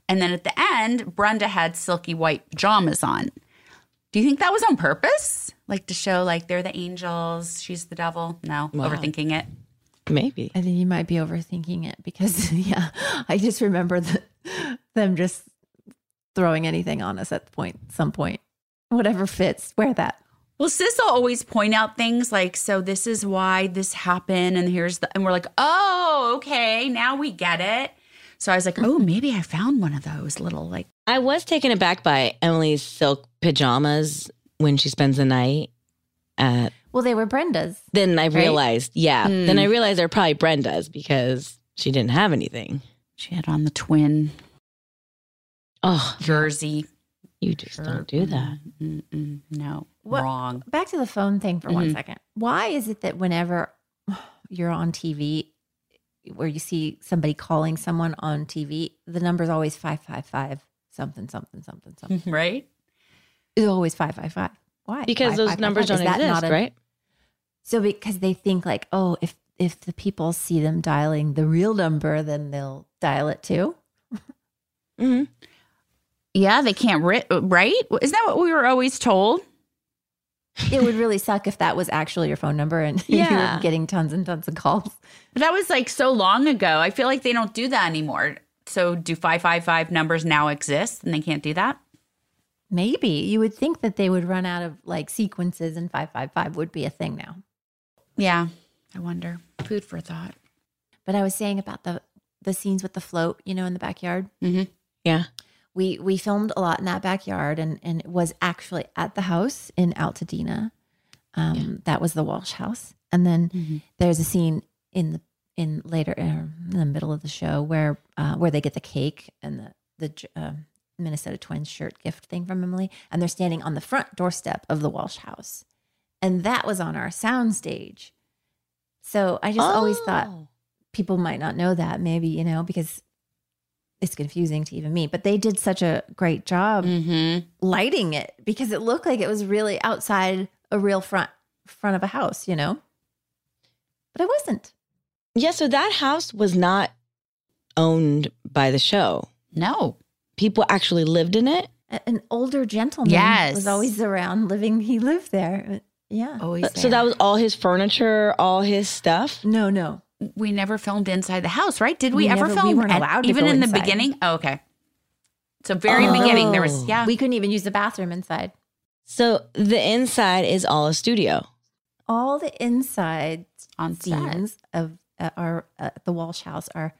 And then at the end, Brenda had silky white pajamas on. Do you think that was on purpose? Like to show like they're the angels, she's the devil? No, Wow. overthinking it. Maybe. I think you might be overthinking it because, [LAUGHS] yeah, I just remember the, them just throwing anything on us at the point, some point, whatever fits, wear that. Well, sis will always point out things like, so this is why this happened, and here's the, and we're like, oh, okay, now we get it. So I was like, oh, maybe I found one of those little like, I was taken aback by Emily's silk pajamas when she spends the night at Well, they were Brenda's. then I realized, yeah. Hmm. Then I realized they're probably Brenda's because she didn't have anything. she had on the twin Oh, jersey. you just don't do that. Mm-mm, no, What- wrong. Back to the phone thing for one Mhm. second. Why is it that whenever [SIGHS] you're on TV, where you see somebody calling someone on TV, the number is always 555 something, something, something, something. Right? It's always 555. Why? Because Why those 555? numbers don't exist, not a- right? So because they think like, oh, if if the people see them dialing the real number, then they'll dial it too. hmm Yeah, they can't, ri- right? Isn't that what we were always told? It would really suck if that was actually your phone number and [LAUGHS] you Yeah. were getting tons and tons of calls. But that was like so long ago. I feel like they don't do that anymore. So do 555 numbers now exist and they can't do that? Maybe you would think that they would run out of like sequences and 555 would be a thing now. Yeah. I wonder. Food for thought. But I was saying about the the scenes with the float, you know, in the backyard. Mm-hmm. Yeah. We we filmed a lot in that backyard and and it was actually at the house in Altadena. Um that was the Walsh house. And then Mhm. there's a scene in the in later uh, in the middle of the show where uh, where they get the cake and the the uh, Minnesota Twins shirt gift thing from Emily, and they're standing on the front doorstep of the Walsh house, and that was on our sound stage. So I just always thought Oh. people might not know that, maybe you know, because it's confusing to even me. But they did such a great job Mm-hmm. lighting it because it looked like it was really outside a real front front of a house, you know. But it wasn't. Yeah, so that house was not owned by the show. No. People actually lived in it. An older gentleman Yes. was always around living. He lived there. Yeah. Always. So that was all his furniture, all his stuff. No, no. we never filmed inside the house, right? Did we, We ever never- film we weren't at- allowed to even go in the beginning? Oh, okay. So very Oh. beginning there was oh. yeah. We couldn't even use the bathroom inside. So the inside is all a studio. All the inside On set. scenes of uh, our uh, the Walsh house are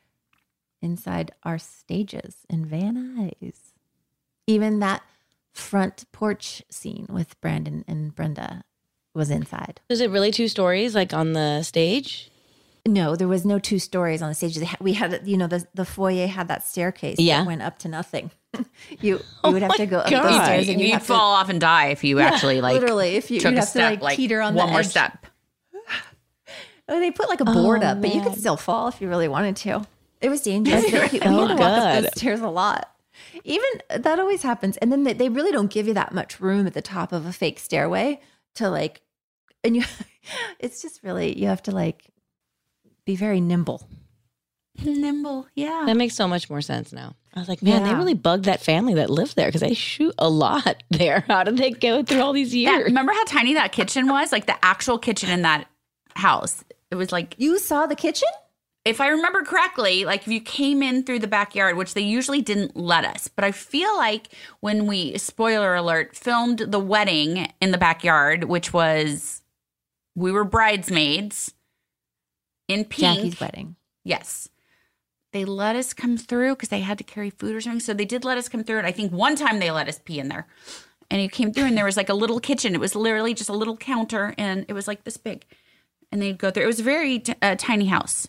inside our stages in Van Nuys. Even that front porch scene with Brandon and Brenda was inside. Is it really two stories, like on the stage? No, there was no two stories on the stage. Had, we had, you know, the the foyer had that staircase Yeah. that went up to nothing. [LAUGHS] you you Oh would have to go up God. those stairs You'd, and you you'd have fall off and die if you actually like literally if you took you'd a have step to like, like teeter on one the more edge. step. Oh, they put like a oh, board Oh, up, but you could still fall if you really wanted to. It was dangerous. Oh, we had to walk up those stairs a lot. Even uh, that always happens, and then they, they really don't give you that much room at the top of a fake stairway to like, and you, [LAUGHS] it's just really you have to like be very nimble. Nimble, yeah. That makes so much more sense now. I was like, man, they really bugged that family that lived there because they shoot a lot [LAUGHS] there. How did they go through all these Yeah, years? remember how tiny that kitchen was? Like the actual kitchen in that house. It was like You saw the kitchen? if I remember correctly, like if you came in through the backyard, which they usually didn't let us, but I feel like when we, spoiler alert, filmed the wedding in the backyard, which was, we were bridesmaids in pink. Jackie's wedding. Yes. They let us come through because they had to carry food or something. So they did let us come through. And I think one time they let us pee in there. And you came through and there was like a little kitchen. It was literally just a little counter and it was like this big. And they'd go through. It was a very t- uh, tiny house.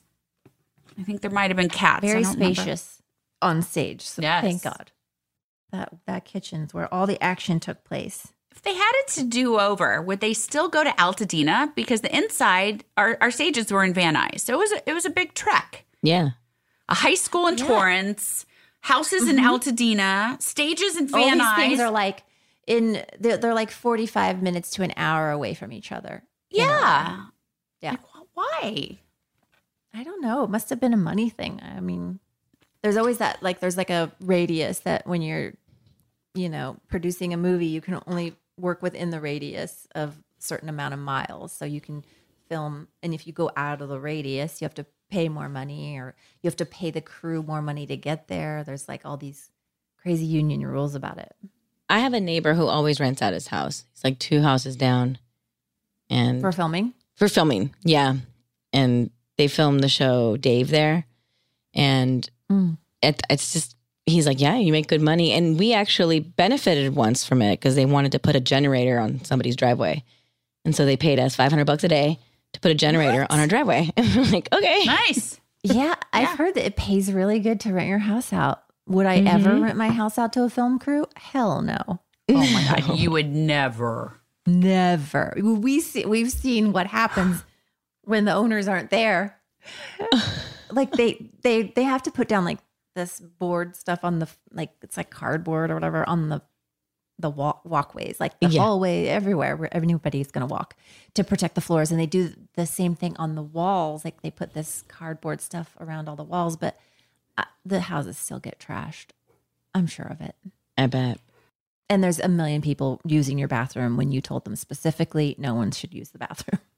I think there might have been cats. Very don't remember. spacious on stage. So Yes. thank God. that that kitchen's where all the action took place. If they had it to do over, would they still go to Altadena? Because the inside, our, our stages were in Van Nuys. So it was a, it was a big trek. Yeah. A high school in Torrance, houses in Altadena, stages in all Van these things Nuys. are like in they're, they're like 45 minutes to an hour away from each other. you know? yeah. Yeah. Like, why? I don't know. It must have been a money thing. I mean, there's always that like there's like a radius that when you're, you know, producing a movie, you can only work within the radius of certain amount of miles. So you can film and if you go out of the radius, you have to pay more money or you have to pay the crew more money to get there. There's like all these crazy union rules about it. I have a neighbor who always rents out his house. He's like two houses down. And For filming? For filming. Yeah. And they filmed the show Dave there. And Mm. it, it's just, he's like, yeah, you make good money. And we actually benefited once from it because they wanted to put a generator on somebody's driveway. And so they paid us 500 bucks a day to put a generator on our driveway. [LAUGHS] And we're like, okay. Nice. [LAUGHS] Yeah, I've heard that it pays really good to rent your house out. Would I ever rent my house out to a film crew? Hell no. Oh my God. [LAUGHS] You would never. Never. We see we've seen what happens [SIGHS] when the owners aren't there. [SIGHS] like they they they have to put down like this board stuff on the like it's like cardboard or whatever on the the walk, walkways, like the Yeah. hallway everywhere where everybody's going to walk to protect the floors. And they do the same thing on the walls. Like they put this cardboard stuff around all the walls, but uh, the houses still get trashed. I'm sure of it. I bet. And there's a million people using your bathroom when you told them specifically no one should use the bathroom. [LAUGHS]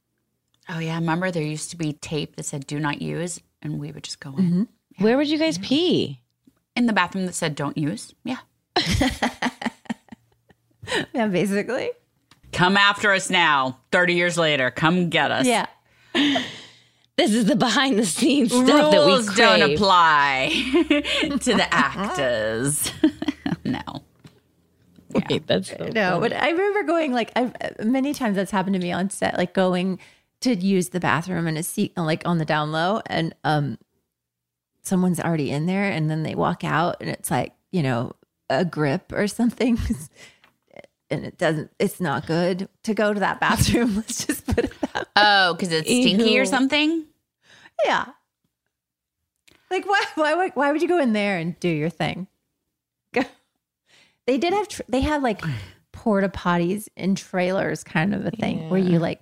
Oh, yeah. Remember, there used to be tape that said do not use, and we would just go in. Mm-hmm. Where would you guys pee? In the bathroom that said don't use. Yeah. [LAUGHS] Yeah, basically. Come after us now, 30 years later. Come get us. Yeah. [LAUGHS] This is the behind the scenes stuff that we Rules don't apply to the actors. no. Wait, that's so No, but I remember going like I've many times that's happened to me on set, like going to use the bathroom in a seat like on the down low and um someone's already in there and then they walk out and it's like, you know, a grip or something. [LAUGHS] And it doesn't it's not good to go to that [LAUGHS] bathroom. Let's just put it that way. Oh, because it's stinky Ew. or something? Yeah. Like why why why would you go in there and do your thing? Go. They did have tr- they have like porta potties in trailers kind of a thing where you like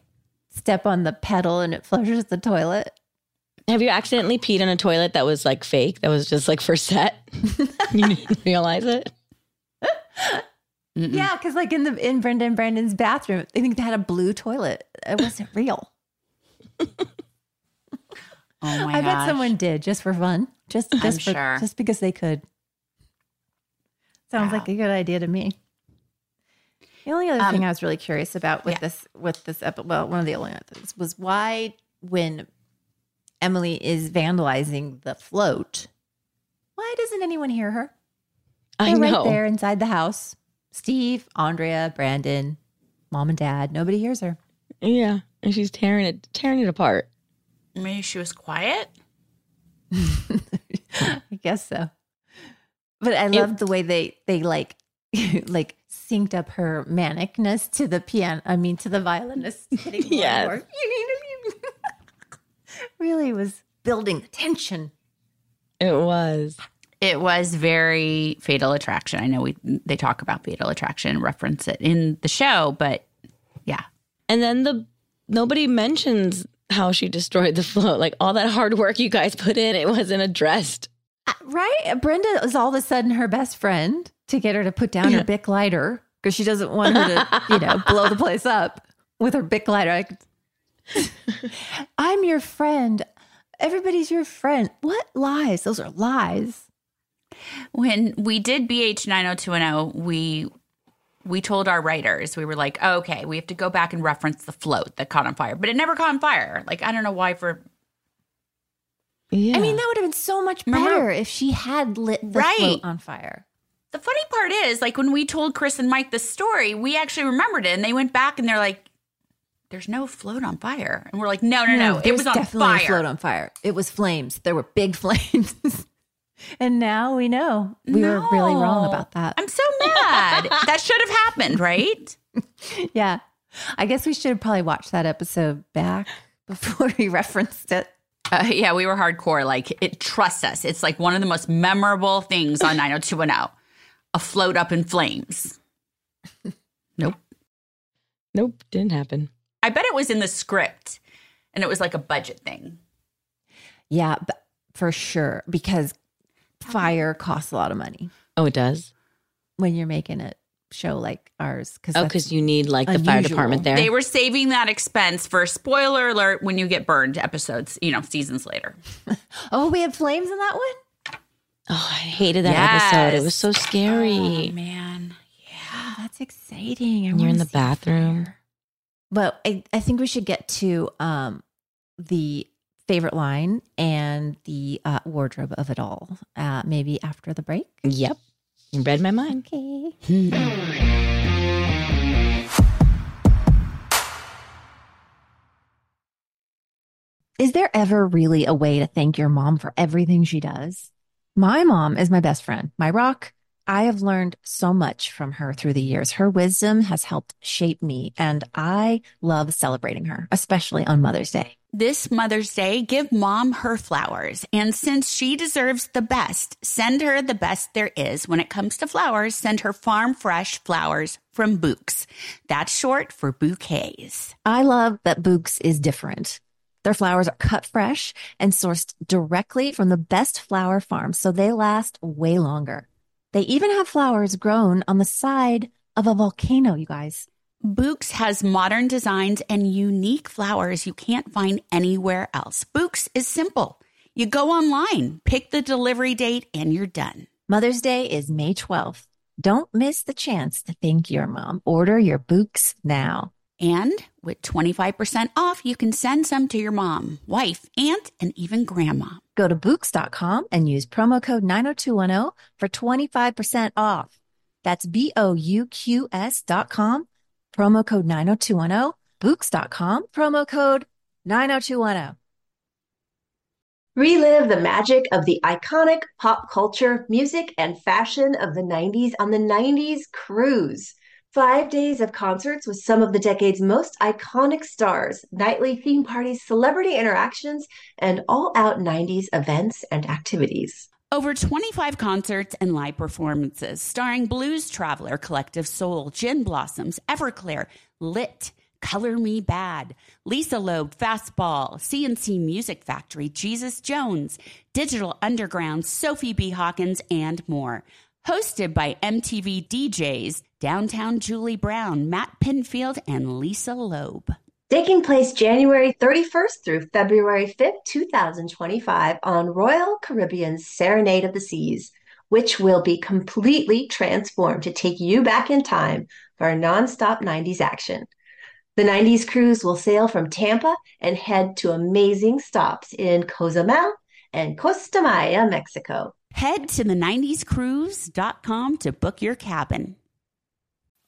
step on the pedal and it flushes the toilet. Have you accidentally peed in a toilet that was like fake? That was just like for set? [LAUGHS] you didn't [LAUGHS] realize it? Yeah, because like in the in Brendan Brandon's bathroom, I think they had a blue toilet. It wasn't real. [LAUGHS] Oh my I bet someone did just for fun, just just for, sure. just because they could. Sounds like a good idea to me. The only other thing um, I was really curious about with yeah. this with this episode, well, one of the only other things was why when Emily is vandalizing the float, why doesn't anyone hear her? I They're know. right there inside the house. Steve, Andrea, Brandon, mom and dad. Nobody hears her. Yeah. And she's tearing it tearing it apart. Maybe she was quiet. [LAUGHS] I guess so. But I love the way they they like [LAUGHS] like synced up her manicness to the piano. I mean, to the violinist [LAUGHS] hitting more and Yes. [LAUGHS] really was building the tension. It was. It was very Fatal Attraction. I know we they talk about Fatal Attraction, reference it in the show, but yeah, And then the nobody mentions how she destroyed the float. Like all that hard work you guys put in, it wasn't addressed. Uh, Right? Brenda is all of a sudden her best friend to get her to put down her Bic lighter because she doesn't want her to, [LAUGHS] you know, blow the place up with her Bic lighter. I'm your friend. Everybody's your friend. What lies? Those are lies. when we did BH 90210, we we told our writers, we were like, oh, okay, we have to go back and reference the float that caught on fire, but it never caught on fire. Like, I don't know why for Yeah. I mean, that would have been so much Remember- better if she had lit the Right. float on fire. the funny part is, like, when we told Chris and Mike the story, we actually remembered it and they went back and they're like, there's no float on fire. And we're like, no, no, no, it there was on definitely fire. a float on fire. It was flames. There were big [LAUGHS] flames. And now we know we were really wrong about that. I'm so mad. [LAUGHS] that should have happened, right? yeah. I guess we should probably watch that episode back before [LAUGHS] we referenced it. Uh, [LAUGHS] yeah, we were hardcore. Like, it trusts us. It's like one of the most memorable things on [LAUGHS] 90210. A float up in flames. [LAUGHS] Nope. Nope, didn't happen. I bet it was in the script and it was like a budget thing. Yeah, but for sure. Because fire costs a lot of money Oh, it does. when you're making a show like ours. Cause Oh, because you need like the fire department there. They were saving that expense for spoiler alert when you get burned episodes, you know, seasons later. [LAUGHS] oh, we had flames in that one? oh, I hated that episode. It was so scary. Oh, man. Oh, that's exciting. I and you're in the bathroom. fire. But I, I think we should get to um, the favorite line and the uh, wardrobe of it all, uh, maybe after the break. Yep. You read my mind. Okay. Is there ever really a way to thank your mom for everything she does? My mom is my best friend, my rock. I have learned so much from her through the years. Her wisdom has helped shape me, and I love celebrating her, especially on Mother's Day. This Mother's Day, give mom her flowers. And since she deserves the best, send her the best there is. When it comes to flowers, send her farm fresh flowers from Bouqs. That's short for bouquets. I love that Bouqs is different. Their flowers are cut fresh and sourced directly from the best flower farms, so they last way longer. They even have flowers grown on the side of a volcano, you guys. Bouqs has modern designs and unique flowers you can't find anywhere else. Bouqs is simple. You go online, pick the delivery date, and you're done. Mother's Day is May 12th. Don't miss the chance to thank your mom. Order your Bouqs now. And with 25% off, you can send some to your mom, wife, aunt, and even grandma. Go to Bouqs.com and use promo code 90210 for 25% off. That's B O U Q S dot com, promo code 90210, Bouqs.com, promo code 90210. Relive the magic of the iconic pop culture, music, and fashion of the 90s on the 90s Cruise. Five days of concerts with some of the decade's most iconic stars, nightly theme parties, celebrity interactions, and all out 90s events and activities. Over 25 concerts and live performances starring Blues Traveler, Collective Soul, Gin Blossoms, Everclear, Lit, Color Me Badd, Lisa Loeb, Fastball, C+C Music Factory, Jesus Jones, Digital Underground, Sophie B. Hawkins, and more. Hosted by MTV DJs, Downtown Julie Brown, Matt Pinfield, and Lisa Loeb. Taking place January 31st through February 5th, 2025, on Royal Caribbean's Serenade of the Seas, which will be completely transformed to take you back in time for a nonstop 90s action. The 90s cruise will sail from Tampa and head to amazing stops in Cozumel and Costa Maya, Mexico. Head to the 90scruise.com to book your cabin.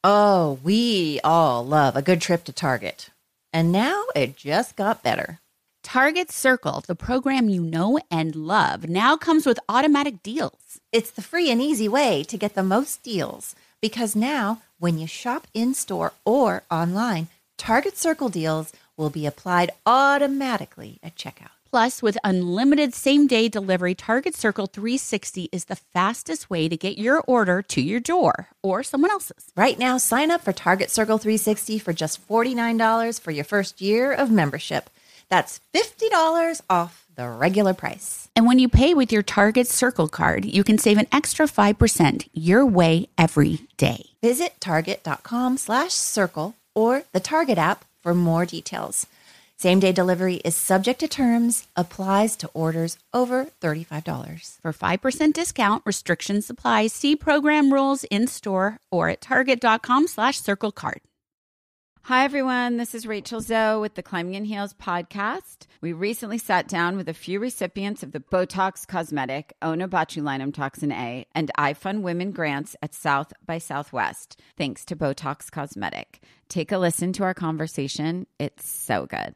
Oh, we all love a good trip to Target. And now it just got better. Target Circle, the program you know and love, now comes with automatic deals. It's the free and easy way to get the most deals because now when you shop in store or online, Target Circle deals will be applied automatically at checkout. Plus, with unlimited same day delivery, Target Circle 360 is the fastest way to get your order to your door or someone else's. Right now, sign up for Target Circle 360 for just $49 for your first year of membership. That's $50 off the regular price. And when you pay with your Target Circle card, you can save an extra 5% your way every day. Visit target.com slash circle or the Target app for more details. Same day delivery is subject to terms, applies to orders over $35. For 5% discount, restrictions apply. See program rules in store or at target.com slash circle card. Hi, everyone. This is Rachel Zoe with the Climbing in Heels podcast. We recently sat down with a few recipients of the Botox Cosmetic, Onabotulinum Toxin A, and iFund Women grants at South by Southwest, thanks to Botox Cosmetic. Take a listen to our conversation. It's so good.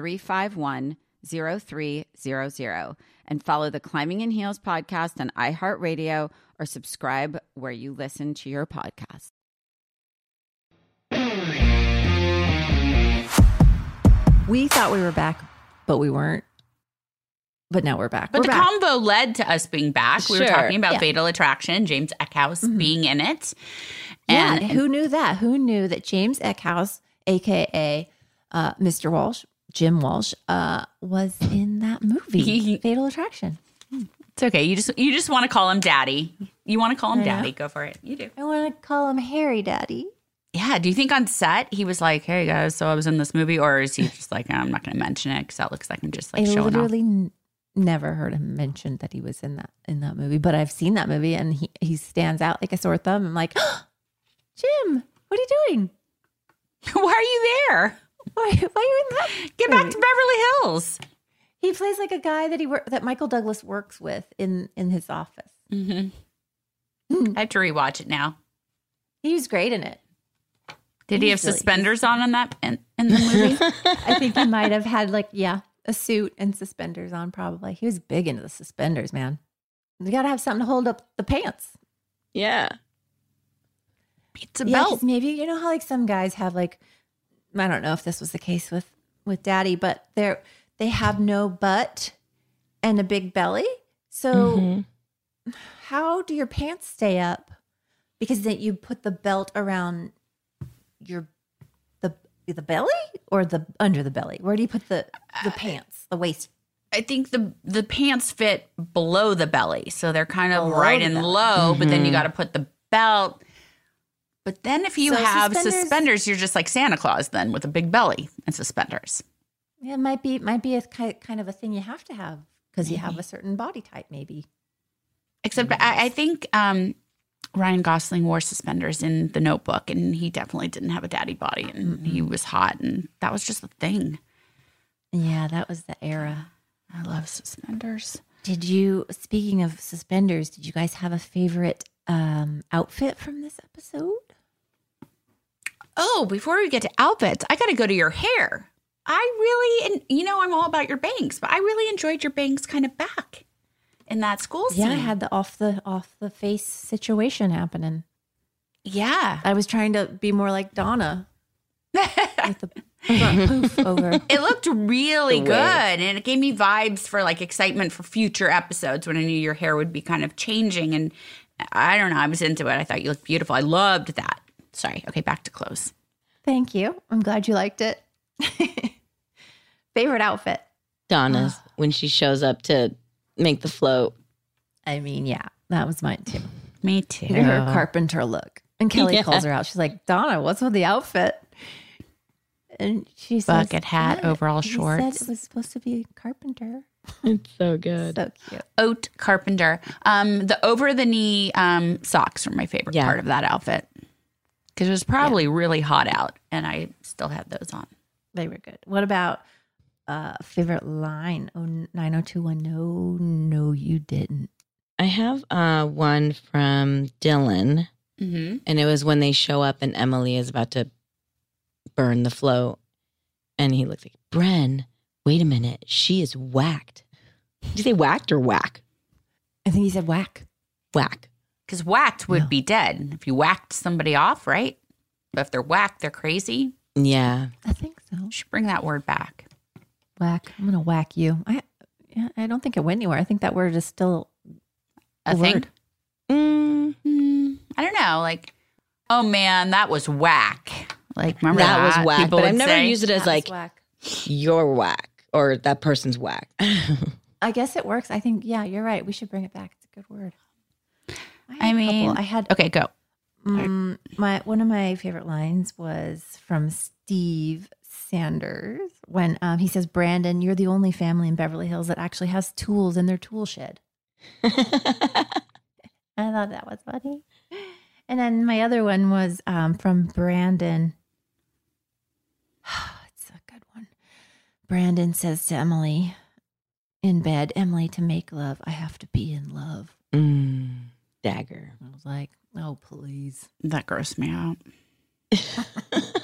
351 0300 and follow the Climbing in Heels podcast on iHeartRadio or subscribe where you listen to your podcast. We thought we were back, but we weren't. But now we're back. But we're the back. combo led to us being back. We were talking about Yeah. Fatal Attraction, James Eckhouse being in it. yeah, And who knew that? Who knew that James Eckhouse, aka uh, Mr. Walsh, Jim Walsh, uh, was in that movie, [LAUGHS] Fatal Attraction? it's okay. You just you just want to call him daddy. You want to call him daddy. Go for it. You do. I want to call him Harry Daddy. Yeah. Do you think on set he was like, "Hey guys, so I was in this movie," or is he just like, "I'm not going to mention it because that looks like I'm just like I showing off." literally n- never heard him mention that he was in that in that movie, but I've seen that movie and he he stands out like a sore thumb. I'm like, [GASPS] Jim, what are you doing? [LAUGHS] Why are you there? Why, why are you in that? Get back to Beverly Hills. He plays like a guy that he wor- that Michael Douglas works with in in his office. hmm I have to rewatch it now. He was great in it. Did he have really- suspenders on in that in, in the movie? [LAUGHS] I think he might have had like yeah a suit and suspenders on. Probably he was big into the suspenders, man. You got to have something to hold up the pants. Yeah. it's a Yeah, 'cause belt. maybe you know how like some guys have like I don't know if this was the case with with Daddy, but they're they have no butt and a big belly. So Mhm. how do your pants stay up? Because then you put the belt around your the the belly or the under the belly. Where do you put the the pants, the waist? I think the the pants fit below the belly, so they're kind of Below right the and belly. low. But then you Mhm. got to put the belt. But then if you So have suspenders- suspenders, you're just like Santa Claus then with a big belly and suspenders. It might be might be a kind of a thing you have to have because you have a certain body type, maybe. Except I, I think um, Ryan Gosling wore suspenders in The Notebook, and he definitely didn't have a daddy body, and he was hot, and that was just a thing. Yeah, that was the era. I love suspenders. Did you, speaking of suspenders, did you guys have a favorite um, outfit from this episode? Oh, before we get to outfits, I got to go to your hair. I really, and you know, I'm all about your bangs, but I really enjoyed your bangs kind of back in that school scene. Yeah, I had the off the off the face situation happening. yeah. I was trying to be more like Donna [LAUGHS] with the poof over. It looked really good, and it gave me vibes for like excitement for future episodes when I knew your hair would be kind of changing. And I don't know, I was into it. I thought you looked beautiful. I loved that. Sorry. Okay, back to clothes. Thank you. I'm glad you liked it. [LAUGHS] favorite outfit? Donna's when she shows up to make the float. I mean, yeah, that was mine too. Me too. Her carpenter look. And Kelly Yeah. calls her out. She's like, Donna, what's with the outfit? And she says, Bucket hat, "What? overall He shorts." Said it was supposed to be carpenter. It's so good. So cute. Oat Carpenter. Um, the over the knee um, socks were my favorite Yeah. part of that outfit because it was probably really hot out, and I still had those on. They were good. What about uh favorite line? Oh, 9021. No, no, you didn't. I have uh, one from Dylan, Mm-hmm. and it was when they show up and Emily is about to burn the float, and he looks like Bren. Wait a minute, she is whacked. Did you say whacked or whack? I think he said whack. Whack. Because whacked would Yeah. be dead if you whacked somebody off, right? But if they're whacked, they're crazy. Yeah. I think so. You should bring that word back. Whack. I'm gonna whack you. I yeah, I don't think it went anywhere. I think that word is still A a thing. word. Mm, Mm, I don't know. Like, oh man, that was whack. Like, remember that that, was whack, People but I've never say? used it as like you're whack or that person's whack. [LAUGHS] I guess it works. I think, yeah, you're right. We should bring it back. It's a good word. I a mean. I had okay, go. Mm, my one of my favorite lines was from Steve Sanders when um, he says, "Brandon, you're the only family in Beverly Hills that actually has tools in their tool shed." [LAUGHS] I thought that was funny. And then my other one was um, from Brandon. [SIGHS] it's a good one. Brandon says to Emily in bed, "Emily, to make love, I have to be in love." mm, dagger. I was like, "Oh, please." That grossed me out. [LAUGHS]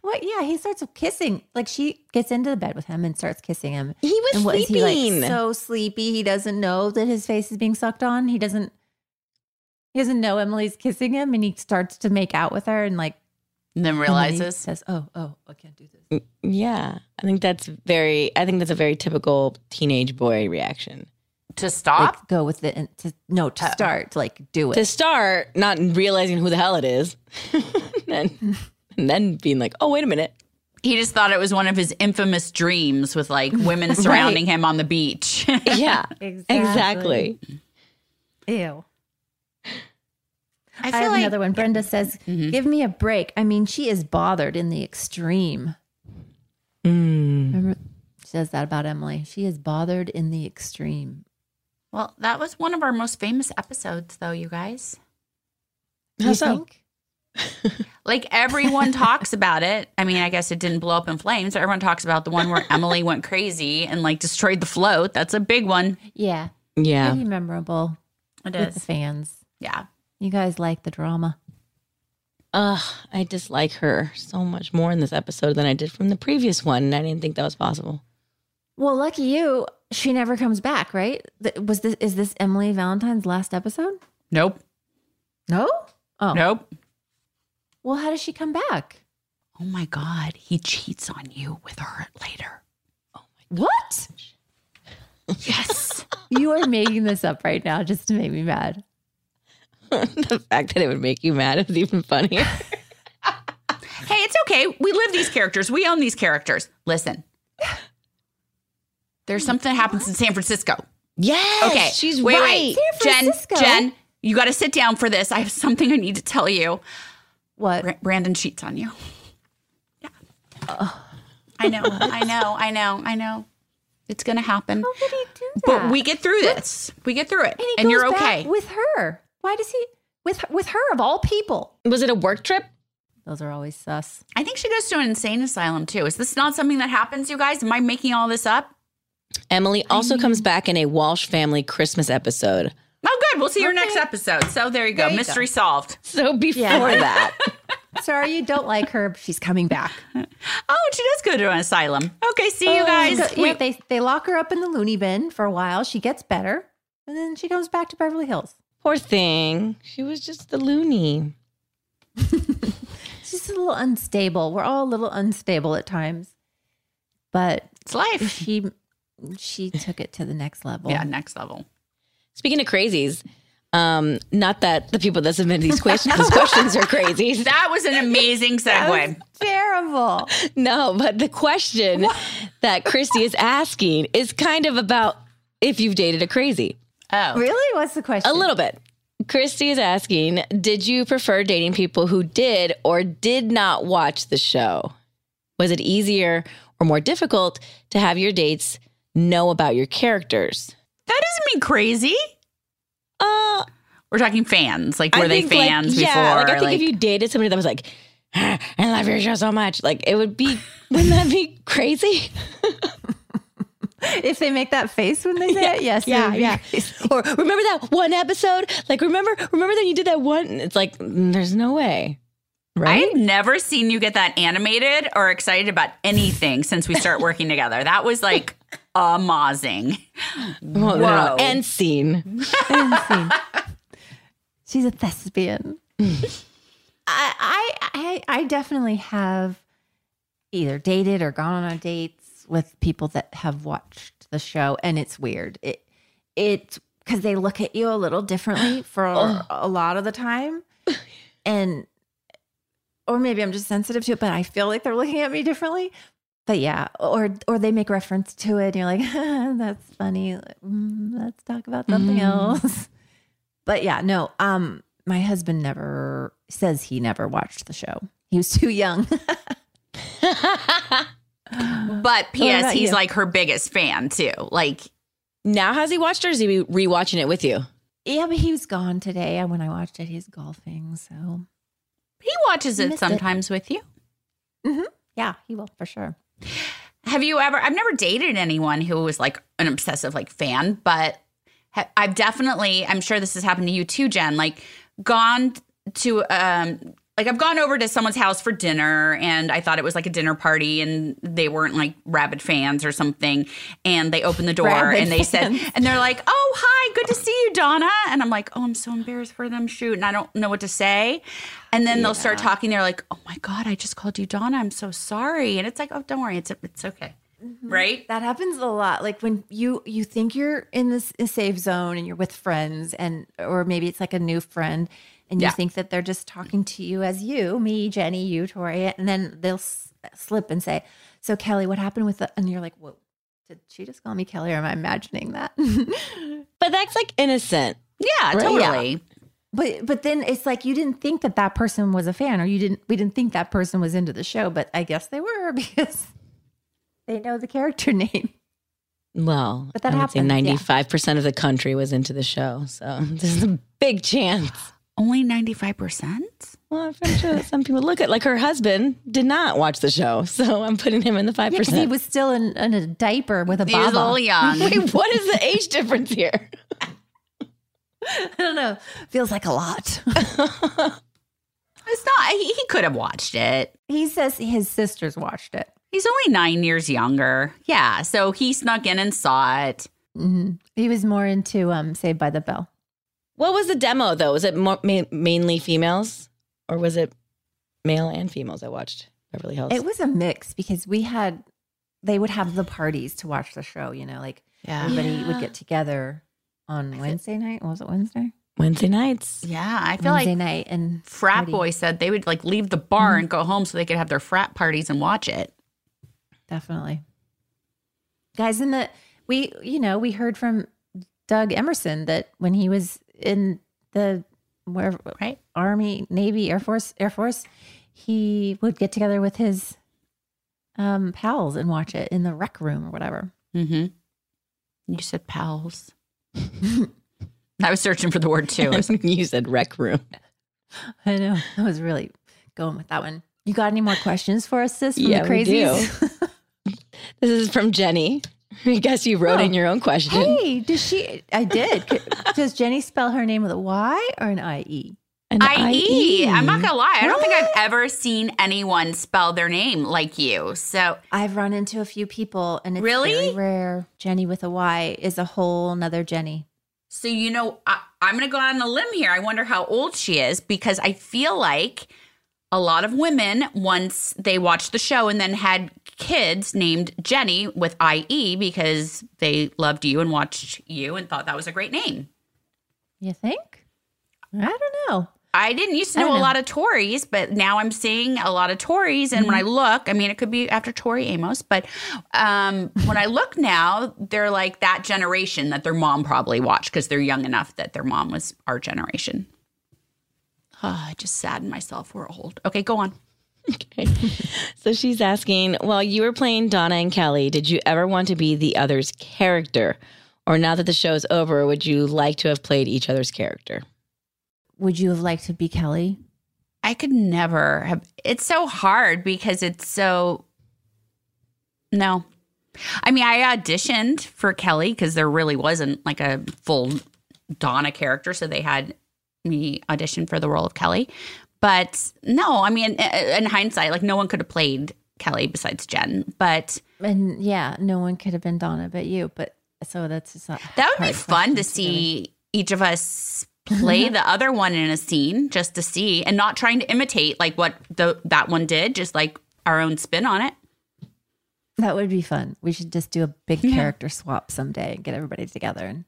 What? Yeah, he starts kissing. Like she gets into the bed with him and starts kissing him. He was and what is he sleeping. like? So sleepy, he doesn't know that his face is being sucked on. He doesn't. He doesn't know Emily's kissing him, and he starts to make out with her, and like And then and then he realizes. says, "Oh, oh, I can't do this." Mm, yeah, I think that's very. I think that's a very typical teenage boy reaction. To stop. Like, go with it, and to no, to Oh. start, to like do it. To start, not realizing who the hell it is, [LAUGHS] and, and then being like, "Oh, wait a minute." he just thought it was one of his infamous dreams with like women [LAUGHS] surrounding him on the beach. [LAUGHS] Yeah, Exactly. exactly. Ew. I I, feel have like another one. Brenda says, Mhm. "Give me a break." I mean, she is bothered in the extreme. Mm. Remember, she says that about Emily. She is bothered in the extreme. Well, that was one of our most famous episodes, though, you guys. How you so? Like everyone talks about it. I mean, I guess it didn't blow up in flames. but Everyone talks about the one where Emily went crazy and like destroyed the float. That's a big one. Yeah, Yeah, pretty memorable It with the fans. Yeah. You guys like the drama. Ugh, I dislike her so much more in this episode than I did from the previous one. And I didn't think that was possible. Well, lucky you, she never comes back, right? Was this is this Emily Valentine's last episode? Nope. No. Oh, Nope. Well, how does she come back? Oh my God. He cheats on you with her later. Oh my god. What? Yes. [LAUGHS] you are making this up right now just to make me mad. [LAUGHS] the fact that it would make you mad is even funnier. [LAUGHS] hey, it's okay. We live these characters. We own these characters. Listen. There's something that happens in San Francisco. yes, Okay. she's wait, right. Wait. San Jen, Francisco? Jen, Jen, you got to sit down for this. I have something I need to tell you. What? Bra- Brandon cheats on you. Yeah. I know. I know. I know. I know. It's going to happen. How could he do that? But we get through this. We get through it. and, he And, you're goes back okay. with her. Why does he with with her of all people? Was it a work trip? Those are always sus. I think she goes to an insane asylum too. Is this not something that happens, you guys? Am I making all this up? Emily also comes back in a Walsh family Christmas episode. Oh, good. We'll see your next episode. So there you go. There you Mystery solved. So before Yeah. that, [LAUGHS] Sorry, you don't like her. but She's coming back. Oh, she does go to an asylum. Okay, see you oh, guys. So, We- yeah, they they lock her up in the loony bin for a while. She gets better, and then she comes back to Beverly Hills. poor thing, she was just the loony. [LAUGHS] She's a little unstable. We're all a little unstable at times, but it's life. she she took it to the next level. Yeah, next level. Speaking of crazies, um, not that the people that submitted these questions, [LAUGHS] these questions are crazy. That was an amazing [LAUGHS] segue. terrible. [LAUGHS] No, but the question that Christy is asking is kind of about if you've dated a crazy. Oh, Really? What's the question? A little bit. Christy is asking, did you prefer dating people who did or did not watch the show? Was it easier or more difficult to have your dates know about your characters? that doesn't mean crazy. Uh, We're talking fans. Like, were I they think, like, fans yeah, before? Like, I think if you dated somebody that was like, "Ah, I love your show so much, like it would be, [LAUGHS] wouldn't that be crazy? [LAUGHS] If they make that face when they say it, yes. it would be crazy. or remember that one episode? Like, remember, remember that you did that one? It's like, mm, there's no way. Right? I've never seen you get that animated or excited about anything since we start working together. That was like [LAUGHS] amazing. Well, no, no, Whoa. End scene. She's a thespian. [LAUGHS] I, I I I definitely have either dated or gone on dates with people that have watched the show, and it's weird. It it's because they look at you a little differently for a lot of the time. [LAUGHS] And, or maybe I'm just sensitive to it, but I feel like they're looking at me differently. But yeah, or or they make reference to it, and you're like, [LAUGHS] "That's funny. Mm, let's talk about something else." But yeah, no. Um, my husband never says he never watched the show. He was too young. [LAUGHS] But P.S. He's you? like her biggest fan too. Like, Now has he watched it or is he rewatching it with you? yeah, but he was gone today. And when I watched it, he's golfing. So he watches it Missed it. sometimes with you. yeah, he will for sure. Have you ever? I've never dated anyone who was like an obsessive like fan, but ha- I've definitely. I'm sure this has happened to you too, Jen. Like gone to um like I've gone over to someone's house for dinner and I thought it was like a dinner party and they weren't like rabid fans or something and they opened the door Rabid and they said and they're like, "Oh, hi, good to see you, Donna." And I'm like, "Oh, I'm so embarrassed for them shoot and I don't know what to say." And then they'll start talking they're like, "Oh my god, I just called you Donna. I'm so sorry." And it's like, "Oh, don't worry. It's it's okay." Mm-hmm. Right? That happens a lot. Like when you you think you're in this safe zone and you're with friends, and or maybe it's like a new friend, and you Yeah. think that they're just talking to you as you, me, Jenny, you, Tori, and then they'll s- slip and say, "So Kelly, what happened with the?" And you're like, "Whoa, did she just call me Kelly, or am I imagining that?" [LAUGHS] But that's like innocent. Yeah, Right? totally. But but then it's like you didn't think that that person was a fan, or you didn't we didn't think that person was into the show, but I guess they were [LAUGHS] because they know the character name. Well, But that I would happens, yeah. 95% of the country was into the show. So [LAUGHS] there's a big chance. Only 95%? Well, I'm sure that some people look at like her husband did not watch the show. So I'm putting him in the 5%. Because he was still in, in a diaper with a He was a baba. little young. [LAUGHS] Wait, what is the [LAUGHS] age difference here? [LAUGHS] I don't know. Feels like a lot. It's not. He, he could have watched it. he says his sisters watched it. He's only nine years younger. Yeah. So he snuck in and saw it. hmm He was more into um Saved by the Bell. What was the demo though? Was it mo- ma- mainly females or was it male and females that watched Beverly Hills? It was a mix because we had they would have the parties to watch the show. You know, like Yeah. everybody would get together on Wednesday night. Was it Wednesday? Wednesday nights. Yeah. I feel Wednesday like night and frat party. boys said they would like leave the bar and mm-hmm. go home so they could have their frat parties and watch it. Definitely. Guys, in the we you know, we heard from Doug Emerson that when he was in the where Right. Army, Navy, Air Force, Air Force, he would get together with his um pals and watch it in the rec room or whatever. Mm-hmm. You said pals. [LAUGHS] I was searching for the word too. you said rec room. I know. I was really going with that one. You got any more questions for us, sis? From Yeah, the we do. [LAUGHS] This is from Jenny. [LAUGHS] I guess you wrote Oh. in your own question. hey, does she? I did. [LAUGHS] Does Jenny spell her name with a Y or an I E? An IE. I'm not gonna lie. I don't think I've ever seen anyone spell their name like you. So I've run into a few people, and it's Really? very rare. Jenny with a Y is a whole nother Jenny. So, you know, I, I'm going to go on a limb here. I wonder how old she is because I feel like a lot of women, once they watched the show and then had kids named Jenny with IE because they loved you and watched you and thought that was a great name. You think? I don't know. I didn't used to I know, a lot of Tories, but now I'm seeing a lot of Tories. And when I look, I mean, it could be after Tori Amos, but um, when I look now, they're like that generation that their mom probably watched because they're young enough that their mom was our generation. Oh, I just saddened myself. We're old. Okay, go on. [LAUGHS] Okay. So she's asking, while you were playing Donna and Kelly, did you ever want to be the other's character? Or now that the show's over, would you like to have played each other's character? Would you have liked to be Kelly? I could never have. It's so hard because it's so. No. I mean, I auditioned for Kelly because there really wasn't like a full Donna character. So they had me audition for the role of Kelly. But no, I mean, in hindsight, like no one could have played Kelly besides Jen. But And yeah, no one could have been Donna but you. But so that's just that would be fun to see each of us play [LAUGHS] the other one in a scene just to see and not trying to imitate like what the that one did, just like our own spin on it. That would be fun. We should just do a big character swap someday and get everybody together. And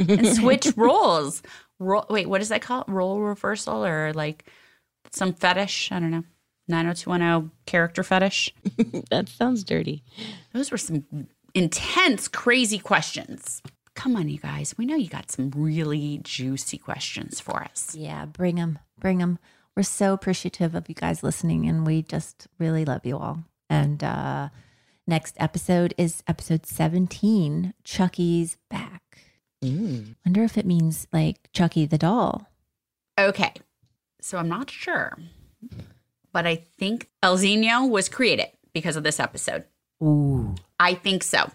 and switch [LAUGHS] roles. Ro- wait, what is that called? Role reversal or like some fetish? I don't know. 90210 character fetish. [LAUGHS] that sounds dirty. Those were some intense, crazy questions. Come on, you guys. We know you got some really juicy questions for us. Yeah, bring them, bring them. We're so appreciative of you guys listening, and we just really love you all. And uh, next episode is episode 17 Chucky's back. Mm. Wonder if it means like Chucky the doll. Okay. So I'm not sure, but I think El Zeno was created because of this episode. Ooh. I think so.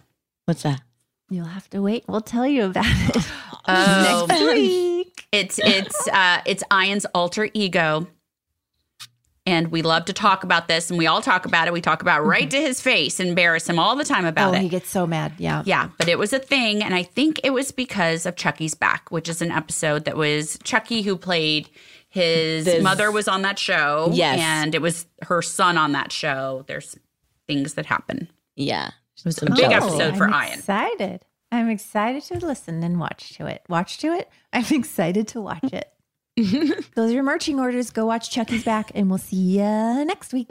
What's that? You'll have to wait. We'll tell you about it Oh. [LAUGHS] next week. It's it's uh it's Ian's alter ego. And we love to talk about this and we all talk about it. We talk about it right mm-hmm. to his face, embarrass him all the time about oh, it. oh, it. he gets so mad. Yeah. Yeah, but it was a thing. And I think it was because of Chucky's Back, which is an episode that was Chucky who played his This- mother was on that show. Yes. And it was her son on that show. There's things that happen. Yeah. It was a Some big episode for I'm Ian. excited. I'm excited to listen and watch to it. Watch to it. I'm [LAUGHS] excited to watch it. [LAUGHS] Those are your marching orders. Go watch Chucky's back, and we'll see you next week.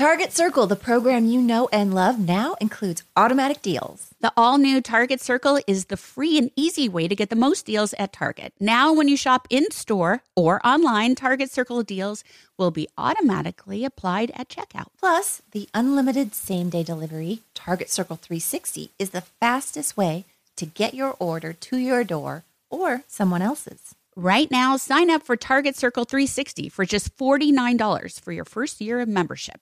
Target Circle, the program you know and love, now includes automatic deals. The all new Target Circle is the free and easy way to get the most deals at Target. Now, when you shop in store or online, Target Circle deals will be automatically applied at checkout. Plus, the unlimited same day delivery, Target Circle 360, is the fastest way to get your order to your door or someone else's. Right now, sign up for Target Circle 360 for just $49 for your first year of membership.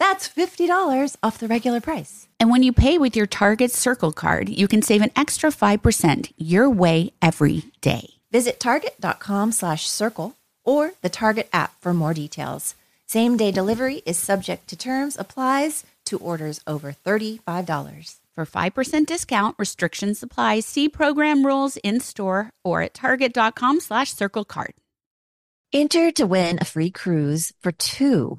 That's $50 off the regular price. And when you pay with your Target Circle card, you can save an extra 5% your way every day. Visit target.com slash circle or the Target app for more details. Same day delivery is subject to terms, applies to orders over $35. For 5% discount, restrictions apply. See program rules in store or at target.com slash circle card. Enter to win a free cruise for two